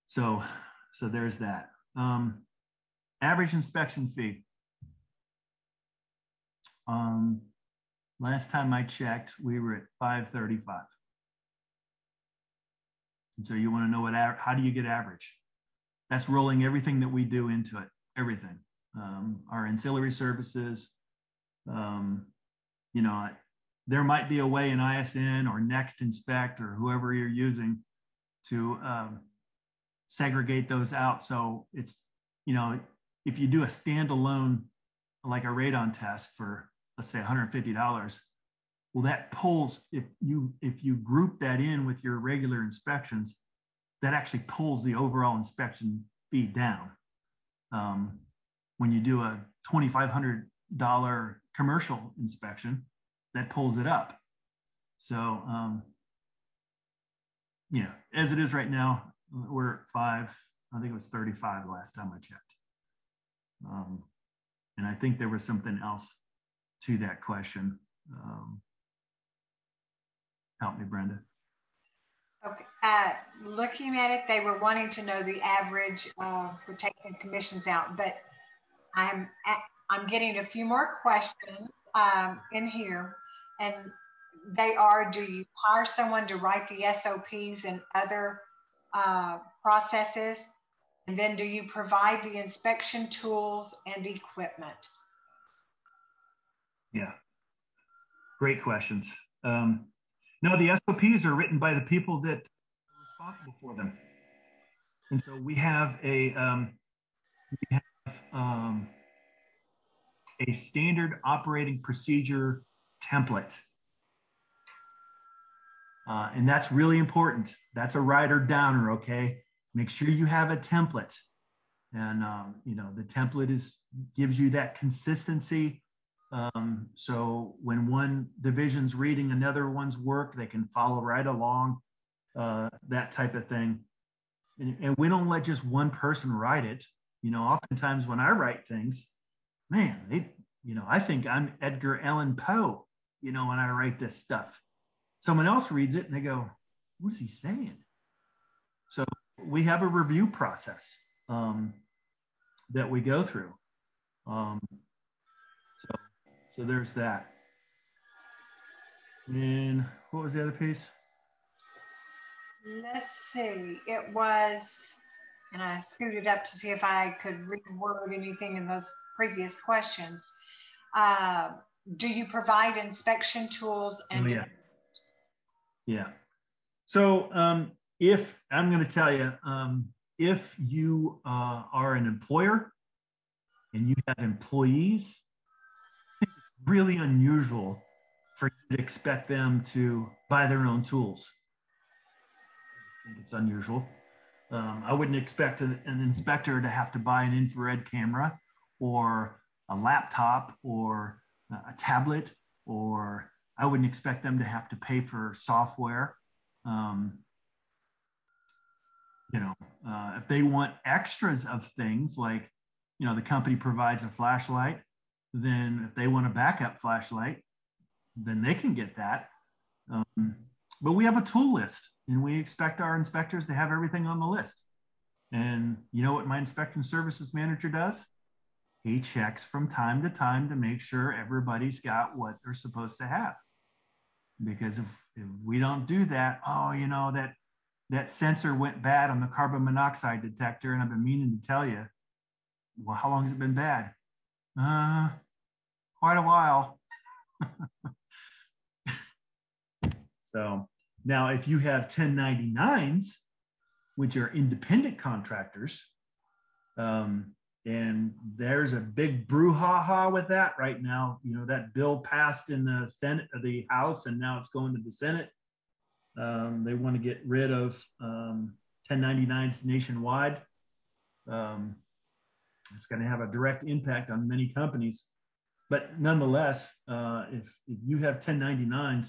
So, so there's that. Um, average inspection fee. Um, last time I checked, we were at 535. And so you want to know what, how do you get average? That's rolling everything that we do into it, everything. um, our ancillary services. Um, you know, there might be a way in ISN or Next Inspect or whoever you're using to um, segregate those out. So it's, you know, if you do a standalone, like a radon test for, let's say $150, well, that pulls, if you, if you group that in with your regular inspections, that actually pulls the overall inspection fee down. Um, when you do a $2,500 commercial inspection, that pulls it up. So, um, yeah, as it is right now, we're at five. I think it was 35 the last time I checked. Um, and I think there was something else to that question. Um, help me, Brenda. Okay. Uh, looking at it, they were wanting to know the average uh, for taking commissions out, but I'm at, I'm getting a few more questions um, in here, and they are: Do you hire someone to write the SOPs and other uh, processes? And then, do you provide the inspection tools and equipment? Yeah, great questions. Um, no, the SOPs are written by the people that are responsible for them. And so we have a um, we have um, a standard operating procedure template. Uh, and that's really important. That's a rider downer, okay? Make sure you have a template. And, um, you know, the template is gives you that consistency um, so when one division's reading another one's work, they can follow right along, uh, that type of thing. And, and, we don't let just one person write it. You know, oftentimes when I write things, man, they, you know, I think I'm Edgar Allan Poe, you know, when I write this stuff. Someone else reads it and they go, what is he saying? So we have a review process um, that we go through. Um, so so there's that. And what was the other piece? Let's see. It was, and I scooted up to see if I could reword anything in those previous questions. Uh, do you provide inspection tools and? Oh, yeah. Yeah. So um, if I'm going to tell you, um, if you uh, are an employer and you have employees it's really unusual for you to expect them to buy their own tools. I think it's unusual. Um, I wouldn't expect an, an inspector to have to buy an infrared camera or a laptop or a tablet, or I wouldn't expect them to have to pay for software. Um, you know, uh, if they want extras of things like, you know, the company provides a flashlight, then if they want a backup flashlight, then they can get that. Um, but we have a tool list and we expect our inspectors to have everything on the list. And you know what my inspection services manager does? He checks from time to time to make sure everybody's got what they're supposed to have. Because if, if we don't do that, oh, you know, that that sensor went bad on the carbon monoxide detector, and I've been meaning to tell you, well, how long has it been bad? Uh, quite a while. [LAUGHS] so now if you have 1099s, which are independent contractors, um, and there's a big brouhaha with that right now. You know, that bill passed in the Senate, the House, and now it's going to the Senate. Um, they want to get rid of um, 1099s nationwide. Um, it's going to have a direct impact on many companies. But nonetheless, uh, if, if you have 1099s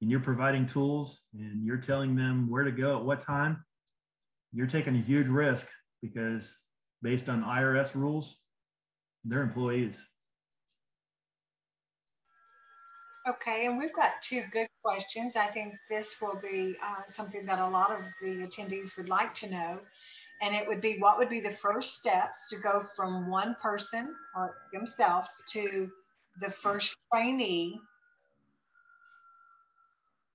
and you're providing tools and you're telling them where to go at what time, you're taking a huge risk because based on IRS rules, they're employees. Okay, and we've got two good questions. I think this will be uh, something that a lot of the attendees would like to know and it would be what would be the first steps to go from one person or themselves to the first trainee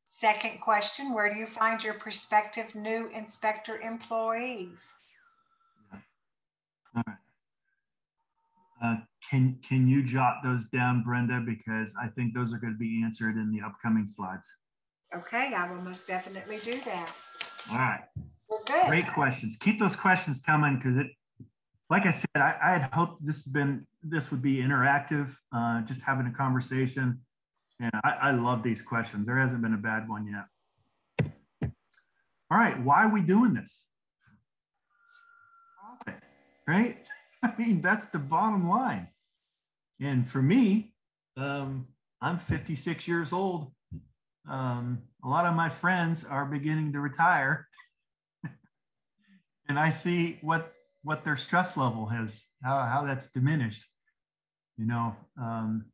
second question where do you find your prospective new inspector employees all right uh, can can you jot those down, Brenda? Because I think those are going to be answered in the upcoming slides. Okay, I will most definitely do that. All right. Well, good. Great questions. Keep those questions coming because it, like I said, I, I, had hoped this been this would be interactive, uh, just having a conversation. And I, I love these questions. There hasn't been a bad one yet. All right, why are we doing this? Right? [LAUGHS] I mean, that's the bottom line. And for me, um, I'm 56 years old. Um, a lot of my friends are beginning to retire. [LAUGHS] and I see what what their stress level has, how, how that's diminished. You know, um,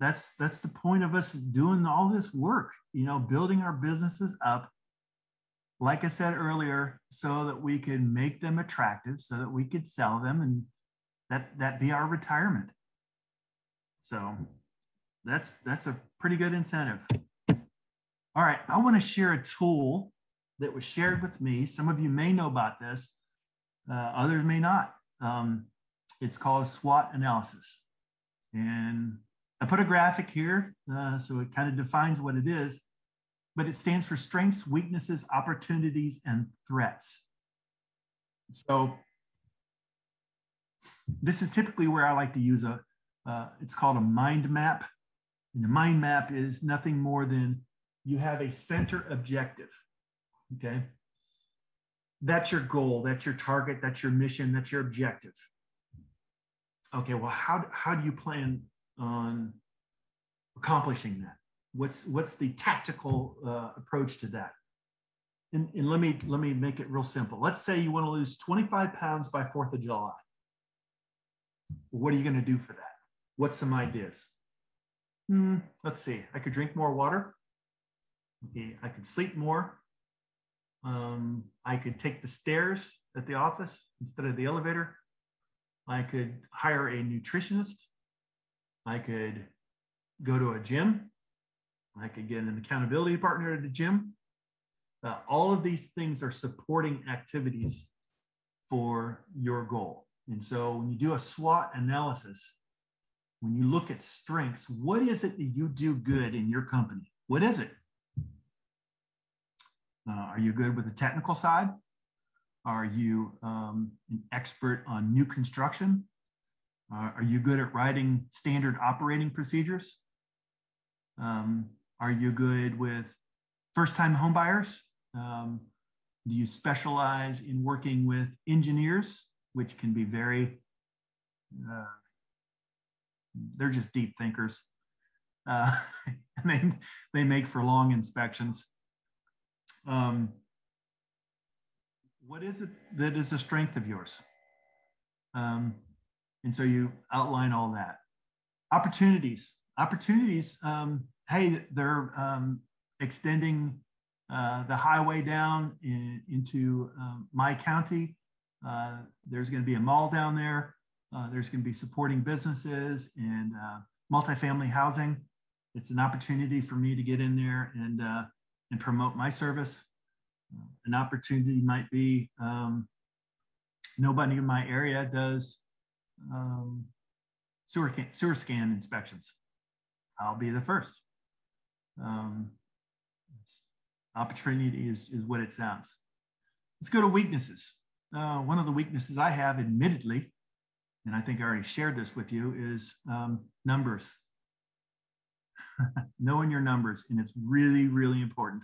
that's that's the point of us doing all this work, you know, building our businesses up like I said earlier, so that we can make them attractive, so that we could sell them and that that be our retirement. So that's that's a pretty good incentive. All right, I want to share a tool that was shared with me. Some of you may know about this, uh, others may not. Um, it's called SWOT analysis. And I put a graphic here uh, so it kind of defines what it is but it stands for strengths, weaknesses, opportunities, and threats. So this is typically where I like to use a, uh, it's called a mind map. And the mind map is nothing more than you have a center objective, okay? That's your goal, that's your target, that's your mission, that's your objective. Okay, well, how, how do you plan on accomplishing that? What's what's the tactical uh, approach to that? And, and let me let me make it real simple. Let's say you want to lose 25 pounds by 4th of july. What are you going to do for that? What's some ideas? Hmm, let's see. I could drink more water. Okay i could sleep more. Um, i could take the stairs at the office instead of the elevator. I could hire a nutritionist. I could go to a gym I could get an accountability partner at the gym. Uh, all of these things are supporting activities for your goal. And so when you do a SWOT analysis, when you look at strengths, what is it that you do good in your company? What is it? Uh, are you good with the technical side? Are you um, an expert on new construction? Uh, are you good at writing standard operating procedures? Um, are you good with first-time homebuyers? Um, do you specialize in working with engineers, which can be very, uh, they're just deep thinkers. Uh, [LAUGHS] they, they make for long inspections. Um, what is it that is a strength of yours? Um, and so you outline all that. Opportunities. Opportunities, um, hey, they're um, extending uh, the highway down in, into um, my county. Uh, there's going to be a mall down there. Uh, there's going to be supporting businesses and uh, multifamily housing. It's an opportunity for me to get in there and uh, and promote my service. An opportunity might be um, nobody in my area does um, sewer, can, sewer scan inspections. I'll be the first. Um, opportunity is, is what it sounds. Let's go to weaknesses. Uh, one of the weaknesses I have, admittedly, and I think I already shared this with you, is um, numbers. [LAUGHS] Knowing your numbers, and it's really, really important.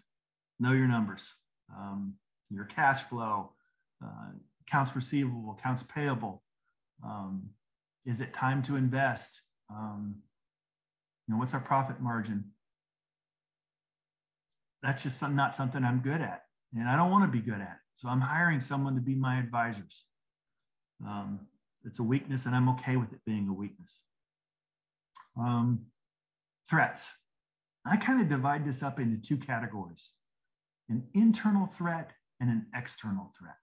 Know your numbers, um, your cash flow, uh, accounts receivable, accounts payable. Um, is it time to invest? Um, you know, what's our profit margin? That's just not something I'm good at. And I don't want to be good at it. So I'm hiring someone to be my advisors. Um, it's a weakness, and I'm okay with it being a weakness. Um, threats. I kind of divide this up into two categories an internal threat and an external threat.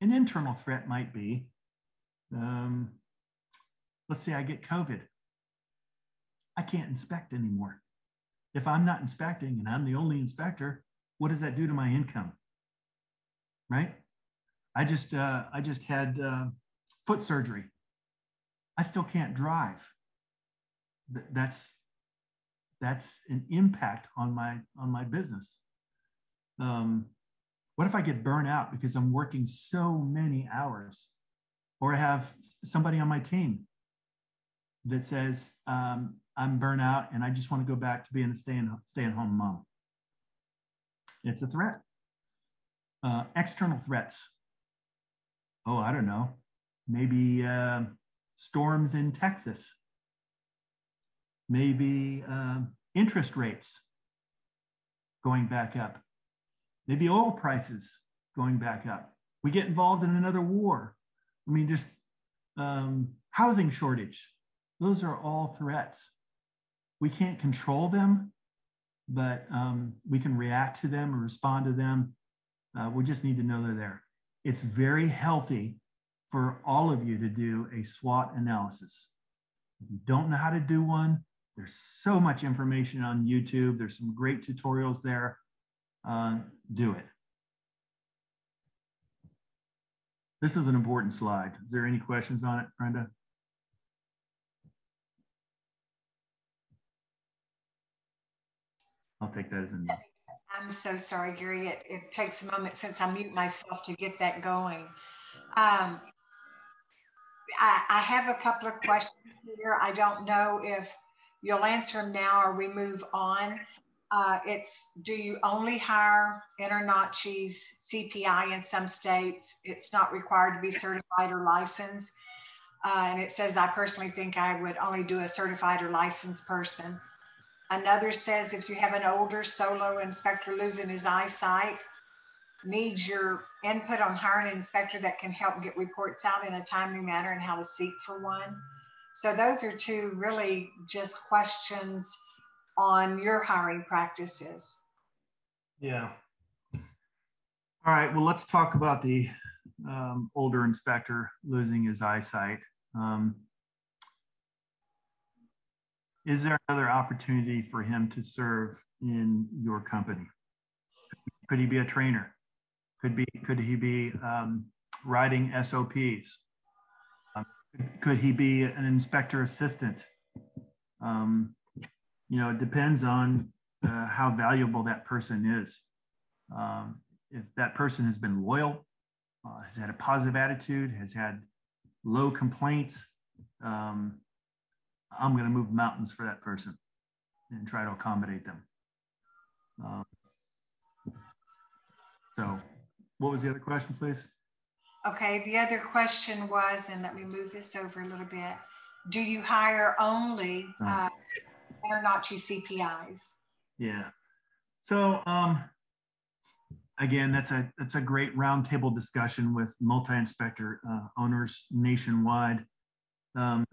An internal threat might be um, let's say I get COVID. I can't inspect anymore if I'm not inspecting and I'm the only inspector, what does that do to my income? Right? I just uh, I just had uh, foot surgery, I still can't drive. That's that's an impact on my on my business. Um, what if I get burnt out because I'm working so many hours, or I have somebody on my team that says um, I'm burnt out and I just want to go back to being a stay, in, stay at home mom. It's a threat. Uh, external threats. Oh, I don't know. Maybe uh, storms in Texas. Maybe uh, interest rates going back up. Maybe oil prices going back up. We get involved in another war. I mean, just um, housing shortage. Those are all threats. We can't control them, but um, we can react to them or respond to them. Uh, we just need to know they're there. It's very healthy for all of you to do a SWOT analysis. If you don't know how to do one, there's so much information on YouTube. There's some great tutorials there. Uh, do it. This is an important slide. Is there any questions on it, Brenda? I'll take that as a no. I'm so sorry, Gary. It, it takes a moment since I mute myself to get that going. Um, I, I have a couple of questions here. I don't know if you'll answer them now or we move on. Uh, it's do you only hire InterNACHI's CPI in some states? It's not required to be certified or licensed. Uh, and it says, I personally think I would only do a certified or licensed person. Another says if you have an older solo inspector losing his eyesight, needs your input on hiring an inspector that can help get reports out in a timely manner and how to seek for one. So those are two really just questions on your hiring practices. Yeah. All right. Well, let's talk about the um, older inspector losing his eyesight. Um, is there another opportunity for him to serve in your company? Could he be a trainer? Could be could he be um, writing SOPs? Um, could he be an inspector assistant? Um, you know, it depends on uh, how valuable that person is. Um, if that person has been loyal, uh, has had a positive attitude, has had low complaints, um, I'm going to move mountains for that person and try to accommodate them. Um, so, what was the other question, please? Okay, the other question was, and let me move this over a little bit. Do you hire only oh. uh, InterNACHI CPIs? Yeah. So, um, again, that's a that's a great roundtable discussion with multi-inspector uh, owners nationwide. Um,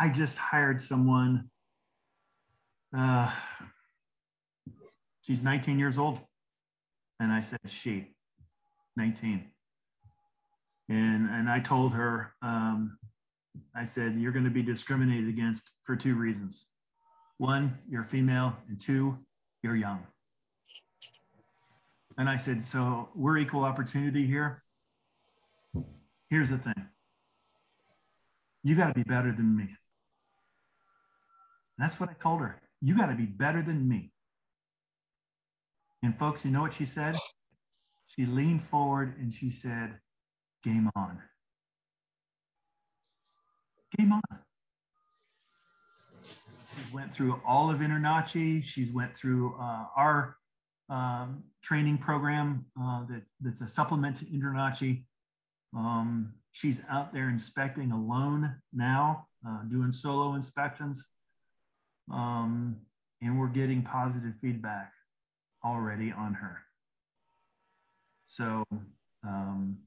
I just hired someone. Uh, she's 19 years old. And I said, she, 19. And, and I told her, um, I said, you're going to be discriminated against for two reasons. One, you're female, and two, you're young. And I said, so we're equal opportunity here. Here's the thing you got to be better than me. And that's what I told her. You got to be better than me. And folks, you know what she said? She leaned forward and she said, Game on. Game on. She went through all of InterNACHI. She's went through uh, our um, training program uh, that, that's a supplement to InterNACHI. Um, she's out there inspecting alone now, uh, doing solo inspections um, and we're getting positive feedback already on her. So um,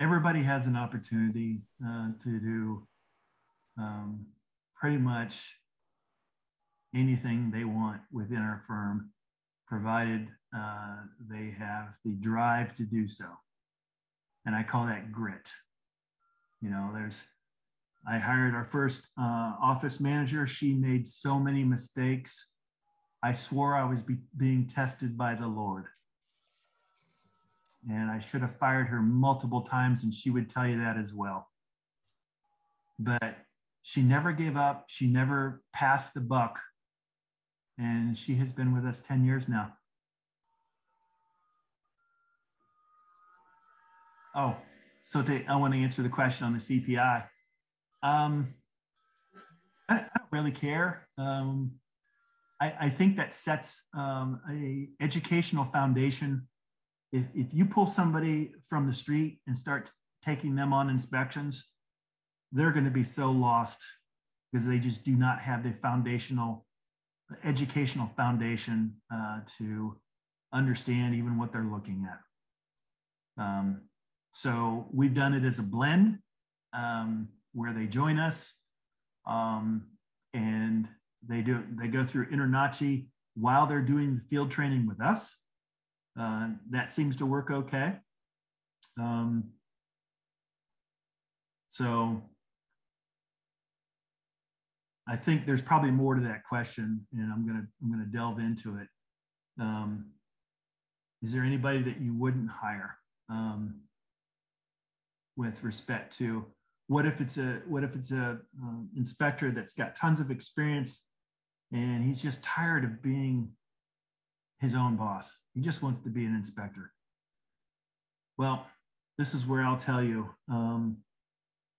everybody has an opportunity uh, to do um, pretty much anything they want within our firm, provided uh, they have the drive to do so. And I call that grit. You know, there's I hired our first uh, office manager. She made so many mistakes. I swore I was be- being tested by the Lord. and I should have fired her multiple times, and she would tell you that as well. But she never gave up. She never passed the buck. And she has been with us 10 years now. Oh, so to, I want to answer the question on the CPI. Um, I, I don't really care. Um, I, I, think that sets um, a educational foundation. If, if you pull somebody from the street and start taking them on inspections, they're going to be so lost because they just do not have the foundational educational foundation uh, to understand even what they're looking at. Um, so we've done it as a blend um, where they join us um, and they do they go through InterNACHI while they're doing the field training with us. Uh, that seems to work okay. Um, so I think there's probably more to that question, and I'm gonna I'm gonna delve into it. Um, is there anybody that you wouldn't hire um, with respect to what if it's a what if it's a um, inspector that's got tons of experience and he's just tired of being his own boss. He just wants to be an inspector. Well, this is where I'll tell you um,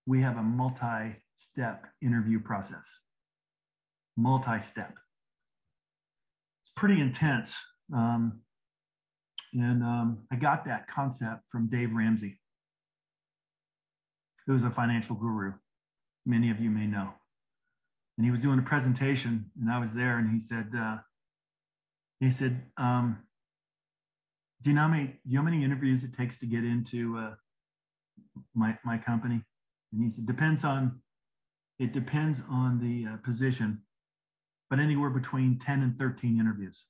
we have a multi-step interview process multi-step. It's pretty intense. Um, and um, I got that concept from Dave Ramsey, who's a financial guru. Many of you may know. And he was doing a presentation, and I was there, and he said, uh, he said, um, do you know how many, you know how many interviews it takes to get into uh, my, my company? And he said, depends on, it depends on the uh, position but anywhere between 10 and 13 interviews.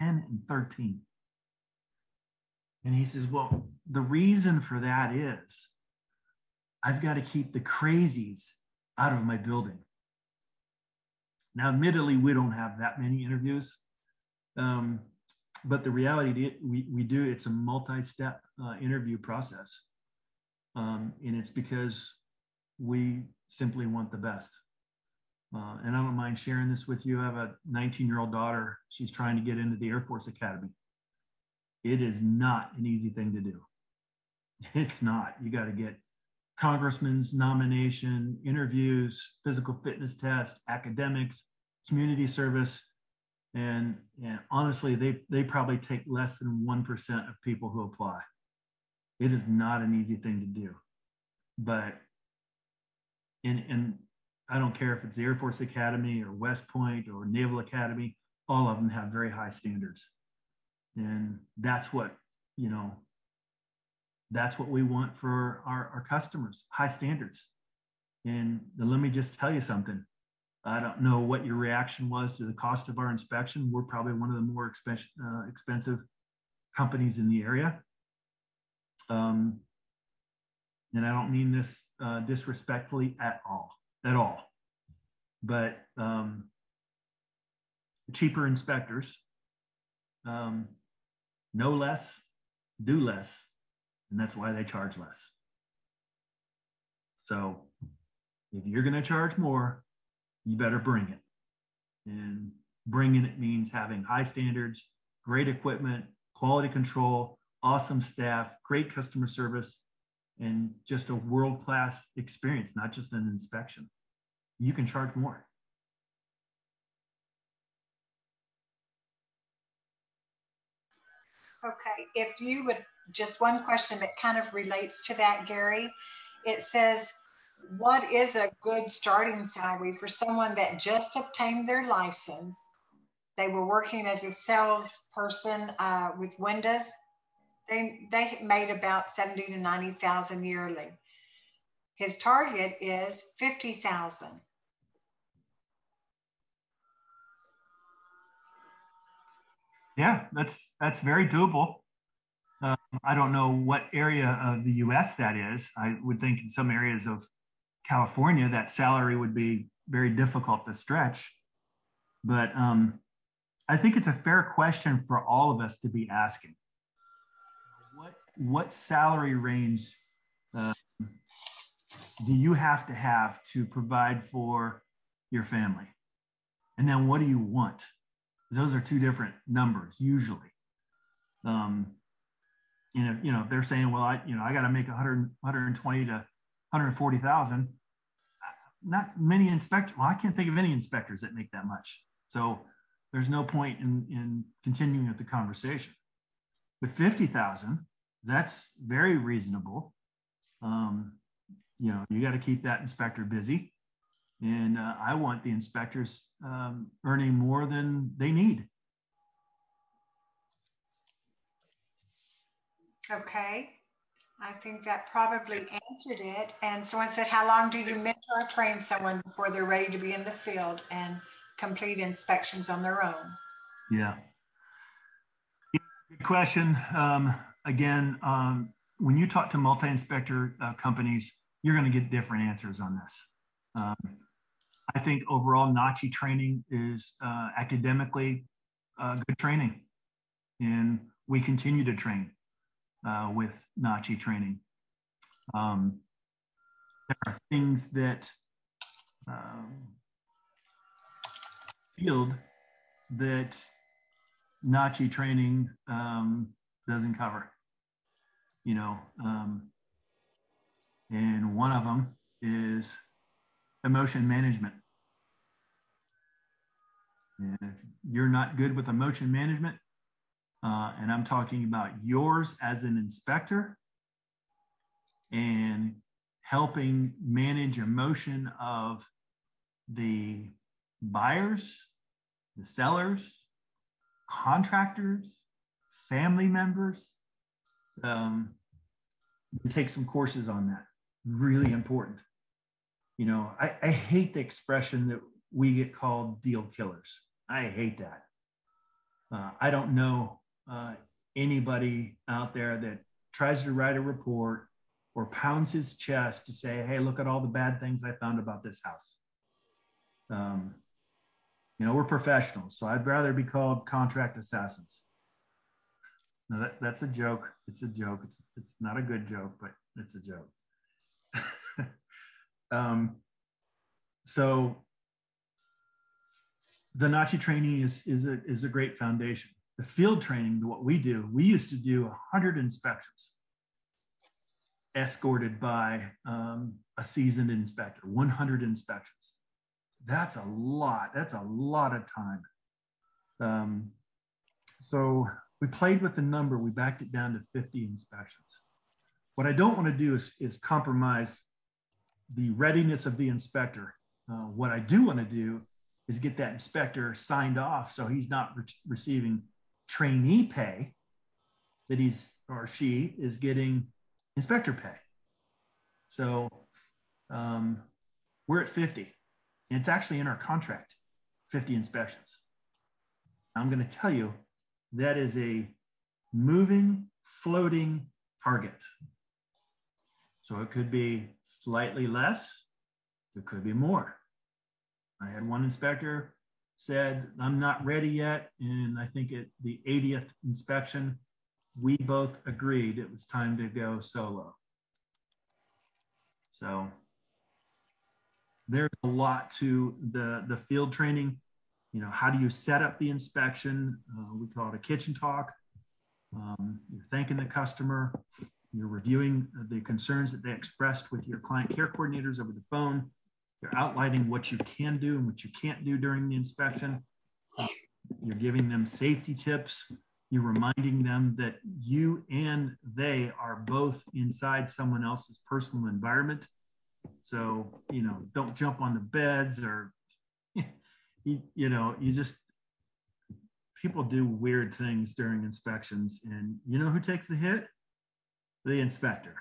10 and 13. And he says, Well, the reason for that is I've got to keep the crazies out of my building. Now, admittedly, we don't have that many interviews. Um, but the reality we, we do, it's a multi step uh, interview process. Um, and it's because we simply want the best. Uh, and I don't mind sharing this with you. I have a 19 year old daughter. She's trying to get into the Air Force Academy. It is not an easy thing to do. It's not. You got to get congressman's nomination, interviews, physical fitness test, academics, community service. And, and honestly, they, they probably take less than 1% of people who apply. It is not an easy thing to do. But and, and I don't care if it's the Air Force Academy or West Point or Naval Academy, all of them have very high standards. And that's what, you know, that's what we want for our, our customers, high standards. And let me just tell you something. I don't know what your reaction was to the cost of our inspection. We're probably one of the more expensive, uh, expensive companies in the area. Um, and I don't mean this uh, disrespectfully at all at all. But um, cheaper inspectors um, know less, do less, and that's why they charge less. So if you're going to charge more, you better bring it. And bringing it means having high standards, great equipment, quality control, awesome staff, great customer service, and just a world class experience, not just an inspection. You can charge more. Okay, if you would, just one question that kind of relates to that, Gary. It says, what is a good starting salary for someone that just obtained their license? They were working as a salesperson uh, with Windows they they made about 70 to 90,000 yearly. His target is 50,000. Yeah, that's that's very doable. Um, I don't know what area of the U.S. that is. I would think in some areas of California that salary would be very difficult to stretch. But um, I think it's a fair question for all of us to be asking what what salary range uh, do you have to have to provide for your family? And then what do you want? Those are two different numbers usually. Um, you know, you know, they're saying, well, I, you know, I got to make 100, 120 to 140,000. Not many inspectors. Well, I can't think of any inspectors that make that much. So there's no point in, in continuing with the conversation. With 50,000, that's very reasonable. Um, you know, you got to keep that inspector busy. And uh, I want the inspectors um, earning more than they need. Okay. I think that probably answered it. And someone said, How long do you mentor or train someone before they're ready to be in the field and complete inspections on their own? Yeah. Good question. Um, again, um, when you talk to multi inspector uh, companies, you're going to get different answers on this. Um, I think overall, NACHI training is uh, academically uh, good training, and we continue to train uh, with NACHI training. Um, there are things that um, field that NACHI training um, doesn't cover. You know, um, and one of them is emotion management. And if you're not good with emotion management, uh, and I'm talking about yours as an inspector and helping manage emotion of the buyers, the sellers, contractors, family members. Um, take some courses on that. Really important. You know, I, I hate the expression that we get called deal killers. I hate that. Uh, I don't know uh, anybody out there that tries to write a report or pounds his chest to say, hey, look at all the bad things I found about this house. Um, you know, we're professionals, so I'd rather be called contract assassins. Now that, that's a joke. It's a joke. It's, it's not a good joke, but it's a joke. [LAUGHS] um, so the NACHI training is, is, a, is a great foundation the field training, to what we do, we used to do 100 inspections escorted by um, a seasoned inspector, 100 inspections. That's a lot. That's a lot of time. Um, so we played with the number. We backed it down to 50 inspections. What I don't want to do is, is compromise the readiness of the inspector. Uh, what I do want to do is get that inspector signed off so he's not re receiving trainee pay that he's or she is getting inspector pay. So um, we're at 50, and it's actually in our contract 50 inspections. I'm going to tell you that is a moving, floating target. So it could be slightly less, it could be more. I had one inspector said, I'm not ready yet. And I think at the 80th inspection, we both agreed it was time to go solo. So there's a lot to the, the field training. You know, how do you set up the inspection? Uh, we call it a kitchen talk. Um, you're thanking the customer. You're reviewing the concerns that they expressed with your client care coordinators over the phone. You're outlining what you can do and what you can't do during the inspection. You're giving them safety tips. You're reminding them that you and they are both inside someone else's personal environment. So, you know, don't jump on the beds or, [LAUGHS] you, you know, you just, people do weird things during inspections. And you know who takes the hit? The inspector.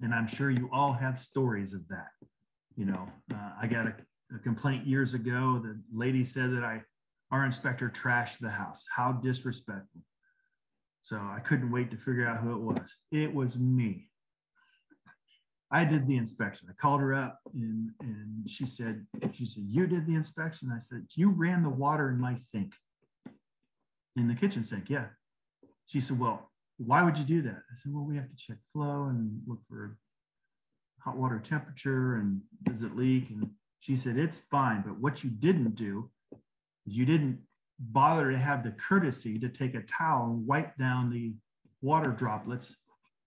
And I'm sure you all have stories of that you know, uh, I got a, a, complaint years ago. The lady said that I, our inspector trashed the house. How disrespectful. So I couldn't wait to figure out who it was. It was me. I did the inspection. I called her up and, and she said, she said, you did the inspection. I said, you ran the water in my sink, in the kitchen sink. Yeah. She said, well, why would you do that? I said, well, we have to check flow and look for hot water temperature and does it leak? And she said, it's fine. But what you didn't do is you didn't bother to have the courtesy to take a towel and wipe down the water droplets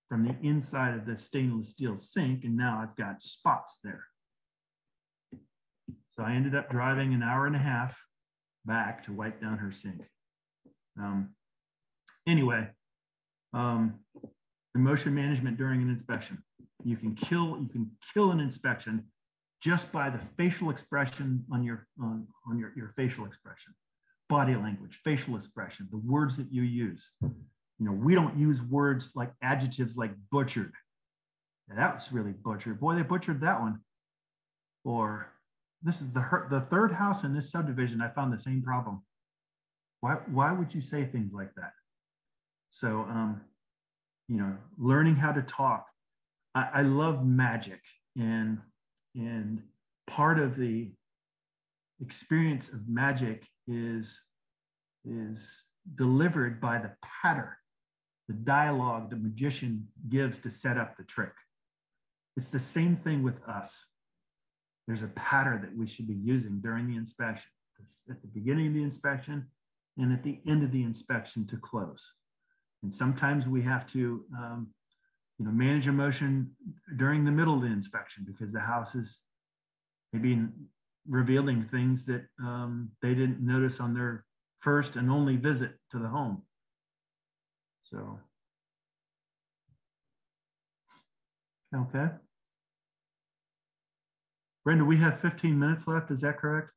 from the inside of the stainless steel sink. And now I've got spots there. So I ended up driving an hour and a half back to wipe down her sink. Um, anyway, um, emotion management during an inspection. You can kill you can kill an inspection just by the facial expression on your on, on your, your facial expression, body language, facial expression, the words that you use. You know, we don't use words like adjectives like butchered. Yeah, that was really butchered. Boy, they butchered that one. Or this is the the third house in this subdivision. I found the same problem. Why why would you say things like that? So um, you know, learning how to talk. I, I love magic and and part of the experience of magic is is delivered by the pattern the dialogue the magician gives to set up the trick. It's the same thing with us. There's a pattern that we should be using during the inspection, at the beginning of the inspection and at the end of the inspection to close. And sometimes we have to, um, you know, manage emotion during the middle of the inspection because the house is maybe revealing things that um, they didn't notice on their first and only visit to the home. So, okay. Brenda, we have 15 minutes left. Is that correct?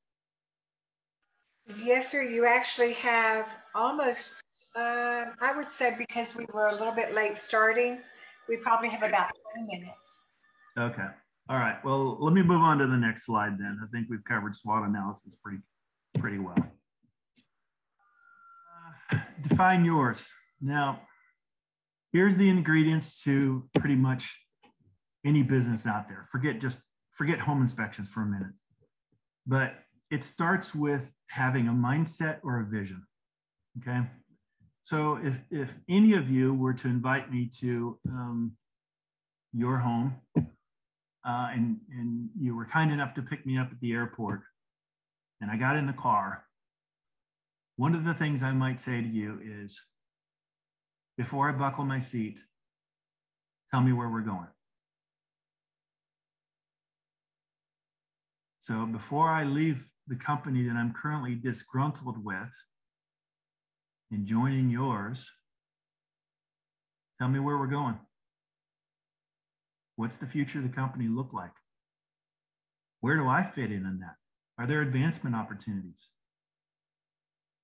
Yes, sir. You actually have almost, uh, I would say, because we were a little bit late starting, we probably have about 20 minutes. Okay. All right. Well, let me move on to the next slide then. I think we've covered SWOT analysis pretty, pretty well. Uh, define yours. Now, here's the ingredients to pretty much any business out there. Forget just forget home inspections for a minute. But it starts with having a mindset or a vision. Okay. So if, if any of you were to invite me to um, your home uh, and, and you were kind enough to pick me up at the airport and I got in the car, one of the things I might say to you is, before I buckle my seat, tell me where we're going. So before I leave the company that I'm currently disgruntled with and joining yours, tell me where we're going. What's the future of the company look like? Where do I fit in on that? Are there advancement opportunities?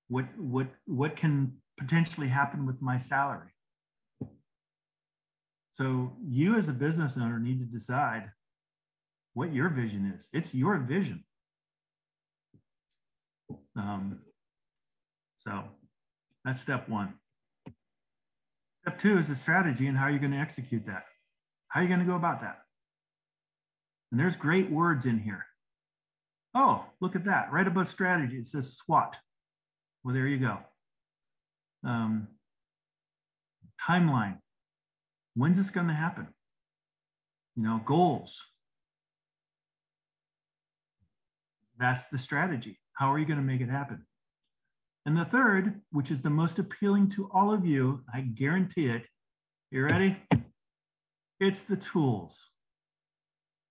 What, what, what can potentially happen with my salary? So you as a business owner need to decide what your vision is. It's your vision. Um, so that's step one. Step two is the strategy and how you're going to execute that. How are you going to go about that? And there's great words in here. Oh, look at that. Right above strategy, it says SWOT. Well, there you go. Um, timeline. When's this going to happen? You know, goals. That's the strategy. How are you going to make it happen? And the third, which is the most appealing to all of you, I guarantee it. You ready? It's the tools.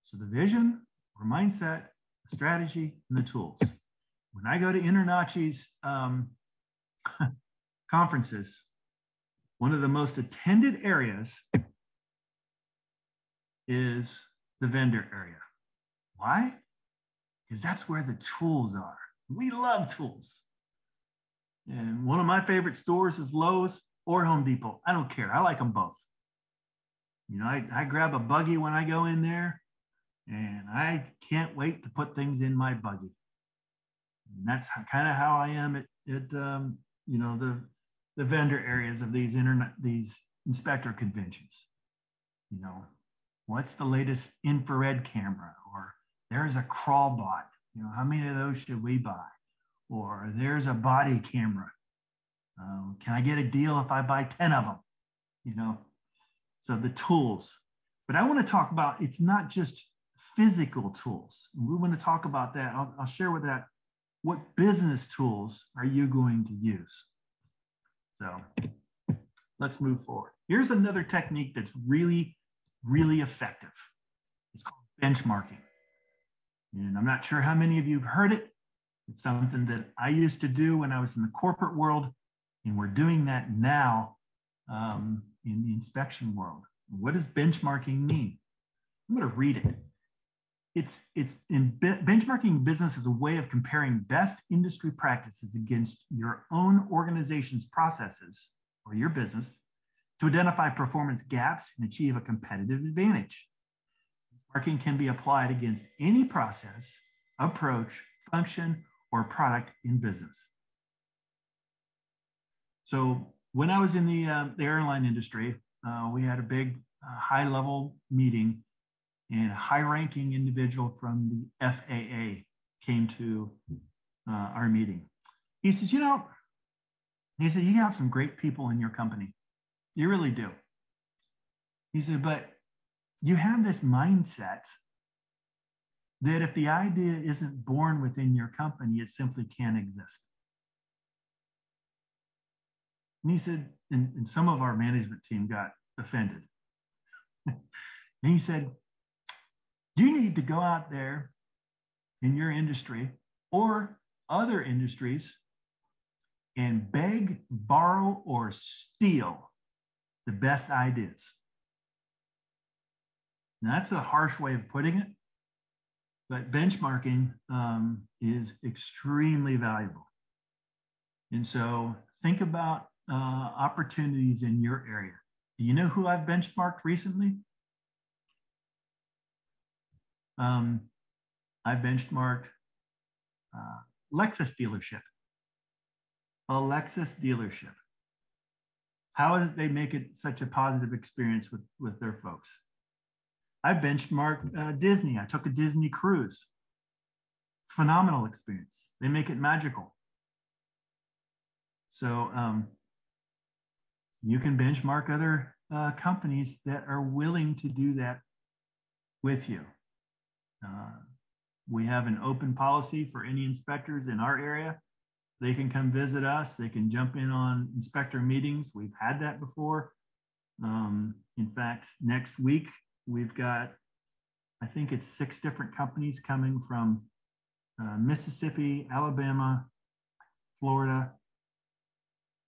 So the vision or mindset, the strategy, and the tools. When I go to InterNACHI's um, [LAUGHS] conferences, one of the most attended areas is the vendor area. Why? Because that's where the tools are. We love tools. And one of my favorite stores is Lowe's or Home Depot. I don't care. I like them both. You know, I, I grab a buggy when I go in there and I can't wait to put things in my buggy. And that's kind of how I am at, at um, you know, the, the vendor areas of these internet, these inspector conventions. You know, what's the latest infrared camera? Or there's a crawl bot. You know, how many of those should we buy? Or there's a body camera. Um, can I get a deal if I buy 10 of them? you know, so the tools. But I want to talk about it's not just physical tools. We want to talk about that. I'll, I'll share with that what business tools are you going to use? So let's move forward. Here's another technique that's really, really effective. It's called benchmarking. And I'm not sure how many of you have heard it. It's something that I used to do when I was in the corporate world, and we're doing that now um, in the inspection world. What does benchmarking mean? I'm going to read it. It's, it's in be benchmarking business is a way of comparing best industry practices against your own organization's processes or your business to identify performance gaps and achieve a competitive advantage. Benchmarking can be applied against any process, approach, function, or product in business. So when I was in the, uh, the airline industry, uh, we had a big uh, high level meeting and a high ranking individual from the FAA came to uh, our meeting. He says, you know, he said, you have some great people in your company. You really do. He said, but you have this mindset that if the idea isn't born within your company, it simply can't exist. And he said, and, and some of our management team got offended. [LAUGHS] and he said, You need to go out there in your industry or other industries and beg, borrow, or steal the best ideas. Now, that's a harsh way of putting it, but benchmarking um, is extremely valuable. And so think about uh, opportunities in your area. Do you know who I've benchmarked recently? Um, I benchmarked uh, Lexus dealership. A Lexus dealership. How is it they make it such a positive experience with, with their folks? I benchmarked uh, Disney. I took a Disney cruise. Phenomenal experience. They make it magical. So um, you can benchmark other uh, companies that are willing to do that with you. Uh, we have an open policy for any inspectors in our area. They can come visit us. They can jump in on inspector meetings. We've had that before. Um, in fact, next week, we've got, I think it's six different companies coming from uh, Mississippi, Alabama, Florida,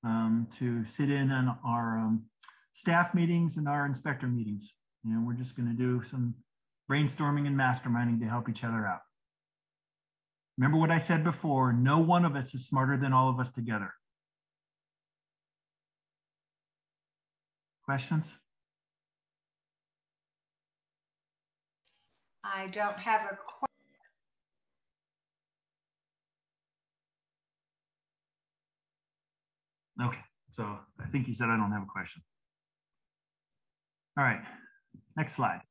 um, to sit in on our um, staff meetings and our inspector meetings. Know, we're just going to do some brainstorming and masterminding to help each other out. Remember what I said before, no one of us is smarter than all of us together. Questions? I don't have a question. Okay, so I think you said I don't have a question. All right, next slide.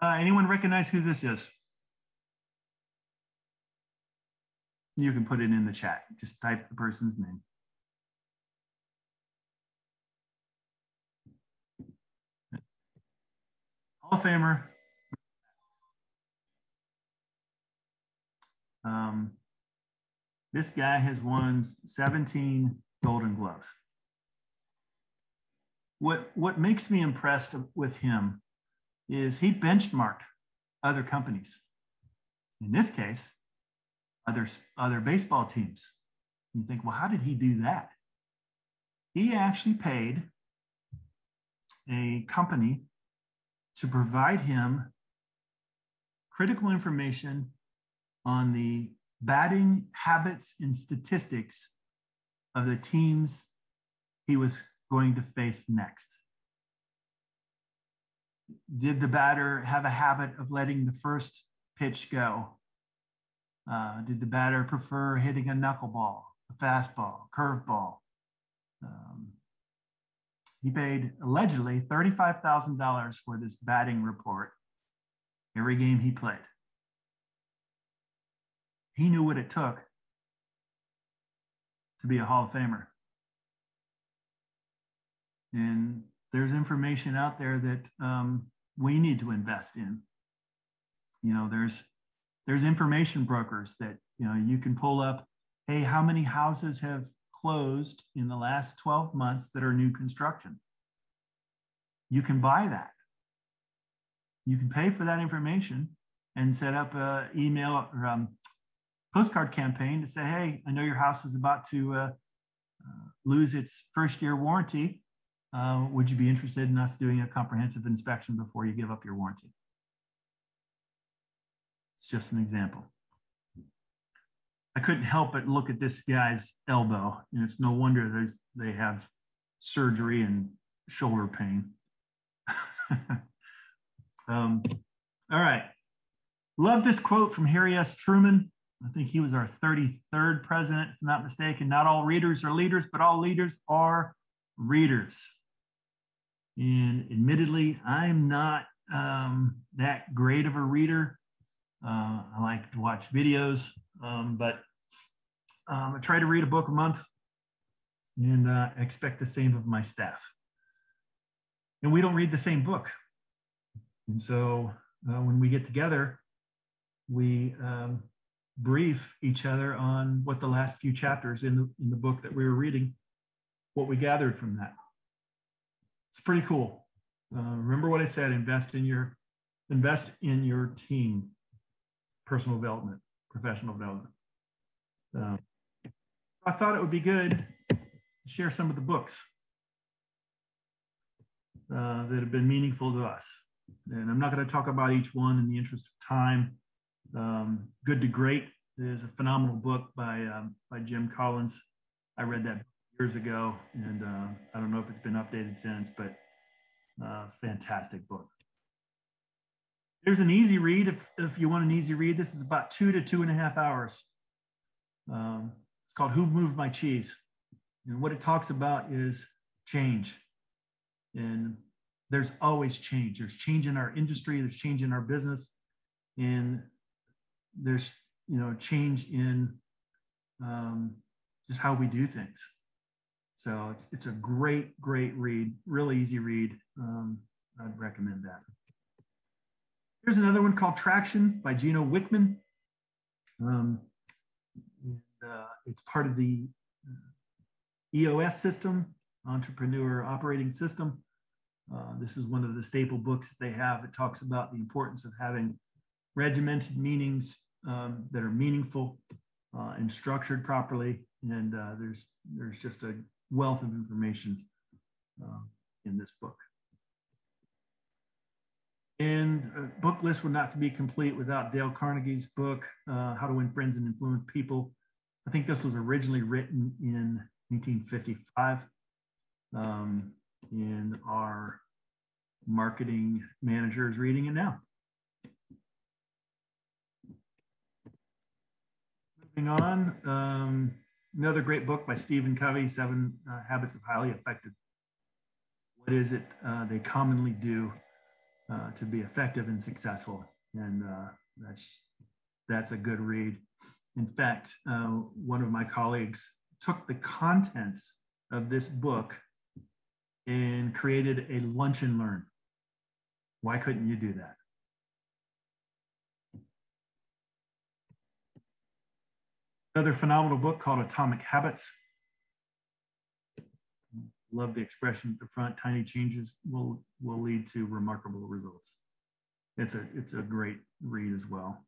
Uh, anyone recognize who this is? You can put it in the chat. Just type the person's name. Of Famer Um, this guy has won 17 Golden Gloves. What, what makes me impressed with him is he benchmarked other companies. In this case, other, other baseball teams. You think, well, how did he do that? He actually paid a company to provide him critical information on the batting habits and statistics of the teams he was going to face next. Did the batter have a habit of letting the first pitch go? Uh, did the batter prefer hitting a knuckleball, a fastball, curveball? Um, he paid allegedly $35,000 for this batting report every game he played he knew what it took to be a Hall of Famer. And there's information out there that um, we need to invest in. You know, there's there's information brokers that you know you can pull up. Hey, how many houses have closed in the last 12 months that are new construction? You can buy that. You can pay for that information and set up an email or um, postcard campaign to say, hey, I know your house is about to uh, uh, lose its first year warranty. Uh, would you be interested in us doing a comprehensive inspection before you give up your warranty? It's just an example. I couldn't help but look at this guy's elbow, and it's no wonder there's, they have surgery and shoulder pain. [LAUGHS] um, all right. Love this quote from Harry S. Truman. I think he was our 33rd president, if not mistaken. Not all readers are leaders, but all leaders are readers. And admittedly, I'm not um, that great of a reader. Uh, I like to watch videos, um, but um, I try to read a book a month and uh, expect the same of my staff. And we don't read the same book. And so uh, when we get together, we um, brief each other on what the last few chapters in the, in the book that we were reading, what we gathered from that. It's pretty cool. Uh, remember what I said, invest in your, invest in your team, personal development, professional development. Uh, I thought it would be good to share some of the books uh, that have been meaningful to us. And I'm not going to talk about each one in the interest of time. Um, Good to Great is a phenomenal book by um, by Jim Collins. I read that years ago, and uh, I don't know if it's been updated since, but uh, fantastic book. There's an easy read if, if you want an easy read. This is about two to two and a half hours. Um, it's called Who Moved My Cheese? And what it talks about is change. And there's always change. There's change in our industry, there's change in our business, and there's you know change in um, just how we do things. So it's it's a great great read, really easy read. Um, I'd recommend that. Here's another one called Traction by Gino Wickman. Um, and, uh, it's part of the uh, EOS system, Entrepreneur Operating System. Uh, this is one of the staple books that they have. It talks about the importance of having regimented meanings um, that are meaningful uh, and structured properly. And uh, there's there's just a wealth of information uh, in this book. And a book list would not be complete without Dale Carnegie's book, uh, How to Win Friends and Influence People. I think this was originally written in 1955. Um, and our marketing manager is reading it now. Moving on, um, another great book by Stephen Covey, Seven uh, Habits of Highly Effective. What is it uh, they commonly do uh, to be effective and successful? And uh, that's that's a good read. In fact, uh, one of my colleagues took the contents of this book and created a lunch and learn. Why couldn't you do that? Another phenomenal book called Atomic Habits. Love the expression at the front, tiny changes will, will lead to remarkable results. It's a, it's a great read as well.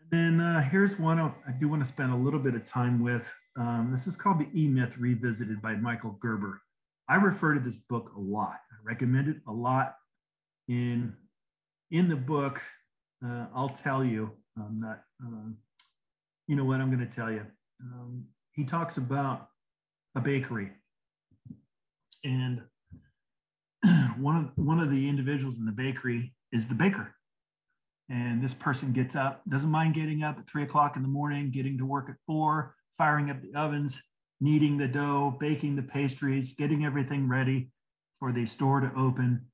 And then uh, here's one I do want to spend a little bit of time with. Um, this is called The E-Myth Revisited by Michael Gerber. I refer to this book a lot. I recommend it a lot. In, in the book, uh, I'll tell you, I'm not, uh, you know what I'm going to tell you. Um, he talks about a bakery, and [CLEARS THROAT] one of one of the individuals in the bakery is the baker. And this person gets up, doesn't mind getting up at three o'clock in the morning, getting to work at four, firing up the ovens, kneading the dough, baking the pastries, getting everything ready for the store to open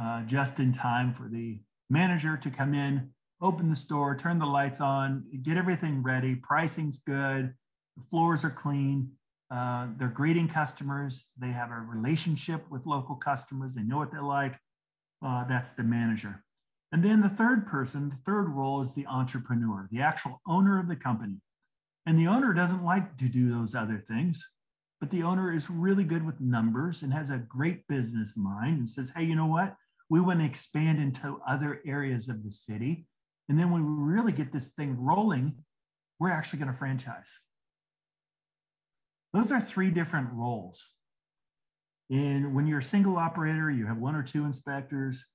uh, just in time for the manager to come in open the store, turn the lights on, get everything ready. Pricing's good. the floors are clean, uh, they're greeting customers, they have a relationship with local customers, they know what they like. Uh, that's the manager. And then the third person, the third role is the entrepreneur, the actual owner of the company. And the owner doesn't like to do those other things, but the owner is really good with numbers and has a great business mind and says, hey, you know what? We want to expand into other areas of the city. And then when we really get this thing rolling, we're actually going to franchise. Those are three different roles. And when you're a single operator, you have one or two inspectors,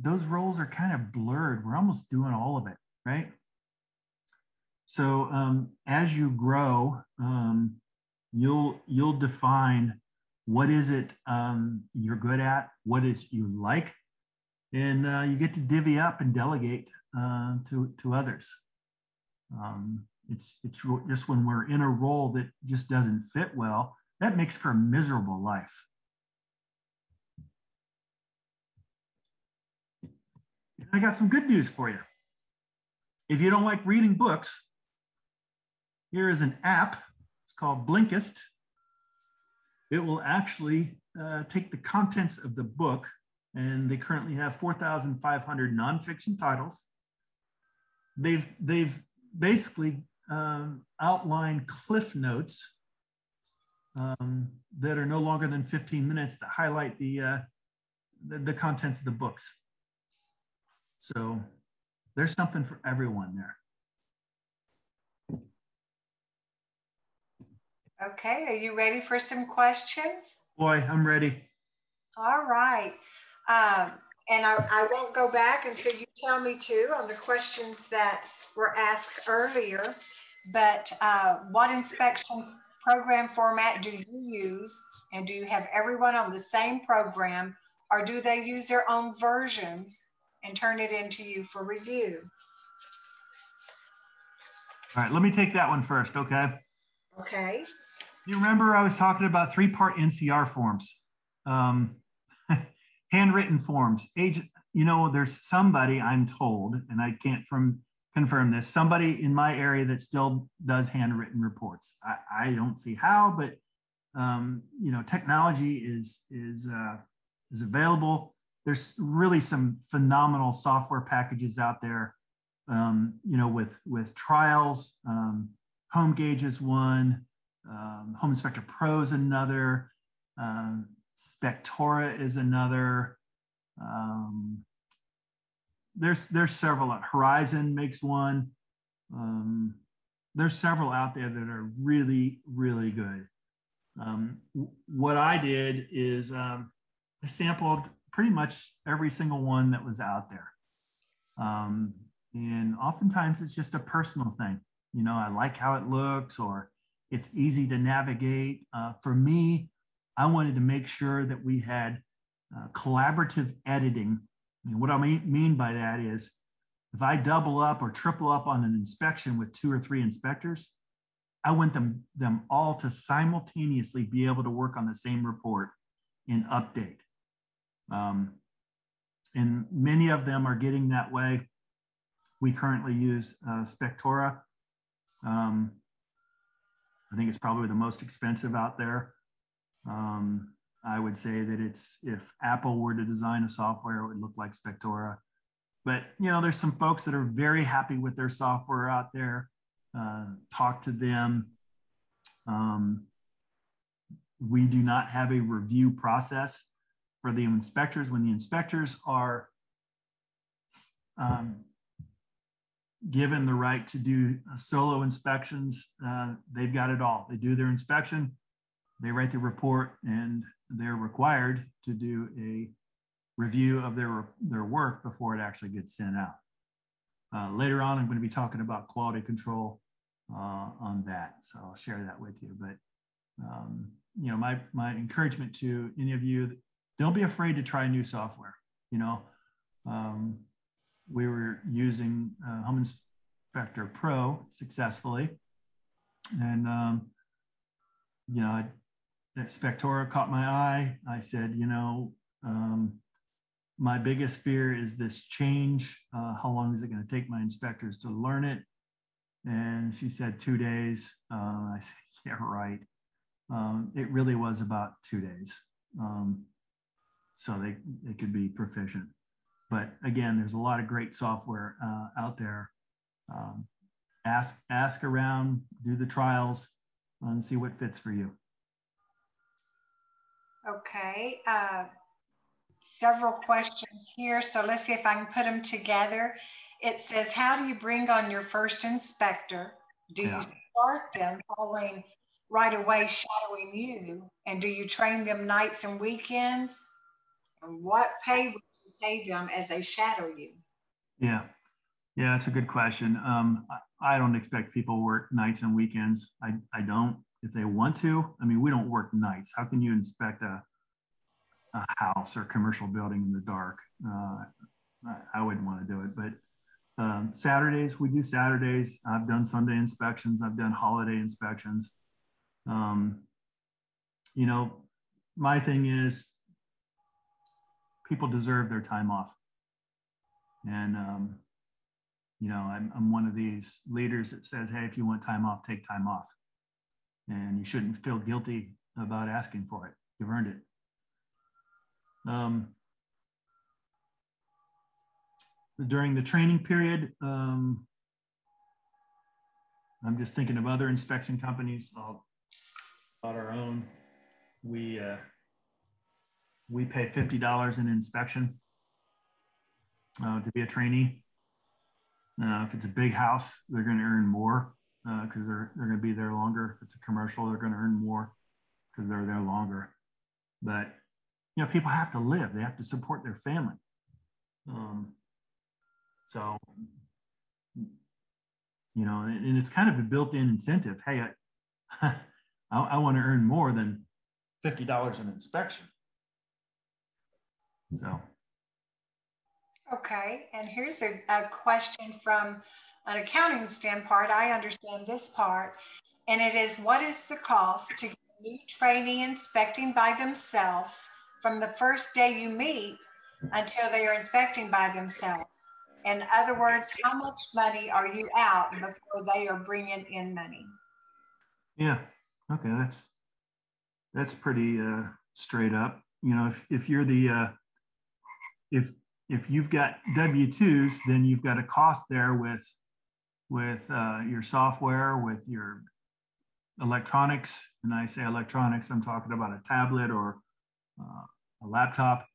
those roles are kind of blurred. We're almost doing all of it, right? So um, as you grow, um, you'll you'll define what is it um, you're good at, what is you like, and uh, you get to divvy up and delegate uh, to to others. Um, it's it's just when we're in a role that just doesn't fit well, that makes for a miserable life. I got some good news for you. If you don't like reading books, here is an app. It's called Blinkist. It will actually uh, take the contents of the book, and they currently have 4,500 nonfiction titles. They've, they've basically um, outlined cliff notes um, that are no longer than 15 minutes that highlight the, uh, the, the contents of the books. So there's something for everyone there. Okay, are you ready for some questions? Boy, I'm ready. All right. Um, and I, I won't go back until you tell me to on the questions that were asked earlier. But uh, what inspection program format do you use? And do you have everyone on the same program or do they use their own versions and turn it into you for review. All right, let me take that one first, okay? Okay. You remember I was talking about three-part NCR forms, um, [LAUGHS] handwritten forms. Agent, you know, there's somebody I'm told, and I can't from confirm this, somebody in my area that still does handwritten reports. I, I don't see how, but um, you know, technology is is uh, is available there's really some phenomenal software packages out there. Um, you know, with with trials, um, Home Gauge is one, um, Home Inspector Pro is another, um, Spectora is another. Um, there's there's several. Horizon makes one. Um, there's several out there that are really really good. what I did is I sampled pretty much every single one that was out there. Um, and oftentimes it's just a personal thing. You know, I like how it looks or it's easy to navigate. Uh, for me, I wanted to make sure that we had uh, collaborative editing. And what I mean, by that is if I double up or triple up on an inspection with two or three inspectors, I want them, them all to simultaneously be able to work on the same report and update. Um, and many of them are getting that way. We currently use uh, Spectora. Um, I think it's probably the most expensive out there. Um, I would say that it's if Apple were to design a software, it would look like Spectora. But you know, there's some folks that are very happy with their software out there. Uh, talk to them. Um, we do not have a review process for the inspectors when the inspectors are um, given the right to do solo inspections, uh, they've got it all. They do their inspection, they write the report, and they're required to do a review of their, their work before it actually gets sent out. Uh, later on, I'm going to be talking about quality control uh, on that, so I'll share that with you. But um, you know, my my encouragement to any of you don't be afraid to try new software. You know, um, we were using uh, Home Inspector Pro successfully, and um, you know, I, Spectora caught my eye. I said, you know, um, my biggest fear is this change. Uh, how long is it going to take my inspectors to learn it? And she said two days. Uh, I said, [LAUGHS] yeah, right. Um, it really was about two days. Um, so they, they could be proficient. But again, there's a lot of great software uh, out there. Um, ask, ask around, do the trials, and see what fits for you. Okay. Uh, several questions here. So let's see if I can put them together. It says, How do you bring on your first inspector? Do yeah. you start them following right away shadowing you? And do you train them nights and weekends? And what pay would you pay them as they shadow you? Yeah. Yeah, that's a good question. Um, I don't expect people work nights and weekends. I, I don't. If they want to, I mean, we don't work nights. How can you inspect a, a house or commercial building in the dark? Uh, I, I wouldn't want to do it. But um, Saturdays, we do Saturdays. I've done Sunday inspections. I've done holiday inspections. Um, you know, my thing is people deserve their time off. And, um, you know, I'm, I'm one of these leaders that says, hey, if you want time off, take time off. And you shouldn't feel guilty about asking for it. You've earned it. Um, during the training period, um, I'm just thinking of other inspection companies. I'll, about our own. We uh, we pay fifty dollars in inspection uh, to be a trainee. Uh, if it's a big house, they're going to earn more because uh, they're they're going to be there longer. If it's a commercial, they're going to earn more because they're there longer. But you know, people have to live; they have to support their family. Um, so, you know, and, and, it's kind of a built-in incentive. Hey, I, [LAUGHS] I, I want to earn more than fifty dollars an inspection. So. Okay, and here's a, a question from an accounting standpoint. I understand this part, and it is what is the cost to get new trainee inspecting by themselves from the first day you meet until they are inspecting by themselves? In other words, how much money are you out before they are bringing in money? Yeah, okay, that's that's pretty uh, straight up. You know, if if you're the uh, if if you've got W-2s, then you've got a cost there with with uh, your software, with your electronics. And I say electronics, I'm talking about a tablet or uh, a laptop.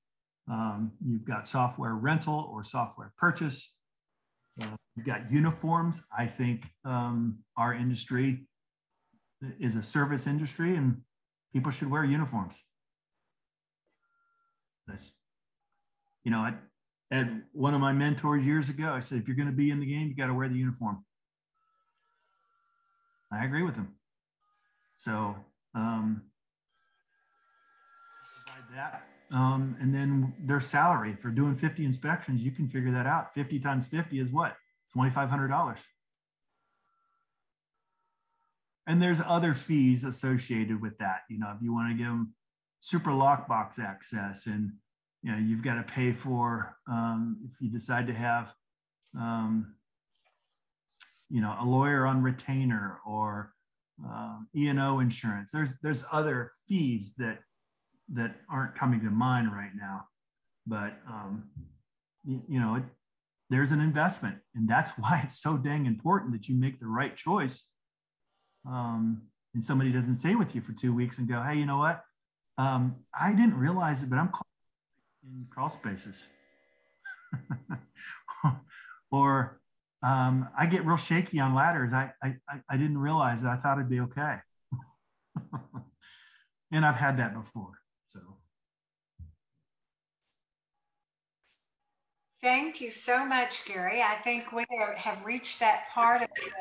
Um, you've got software rental or software purchase. Uh, you've got uniforms. I think um, our industry is a service industry and people should wear uniforms. That's, you know, I, had one of my mentors years ago, I said, if you're going to be in the game, you got to wear the uniform. I agree with him. So, um, that. Um, and then their salary for doing 50 inspections, you can figure that out. 50 times 50 is what? $2,500. And there's other fees associated with that. You know, if you want to give them Supra lockbox access and you know you've got to pay for um, if you decide to have um, you know a lawyer on retainer or um, E&O insurance. There's there's other fees that that aren't coming to mind right now, but um, you, you know it, there's an investment, and that's [LAUGHS] why it's so dang important that you make the right choice. Um, and somebody doesn't stay with you for two weeks and go, hey, you know what? Um, I didn't realize it, but I'm in crawl spaces. [LAUGHS] or um, I get real shaky on ladders. I, I, I didn't realize that. I thought it'd be okay. [LAUGHS] and I've had that before. So. Thank you so much, Gary. I think we have reached that part of the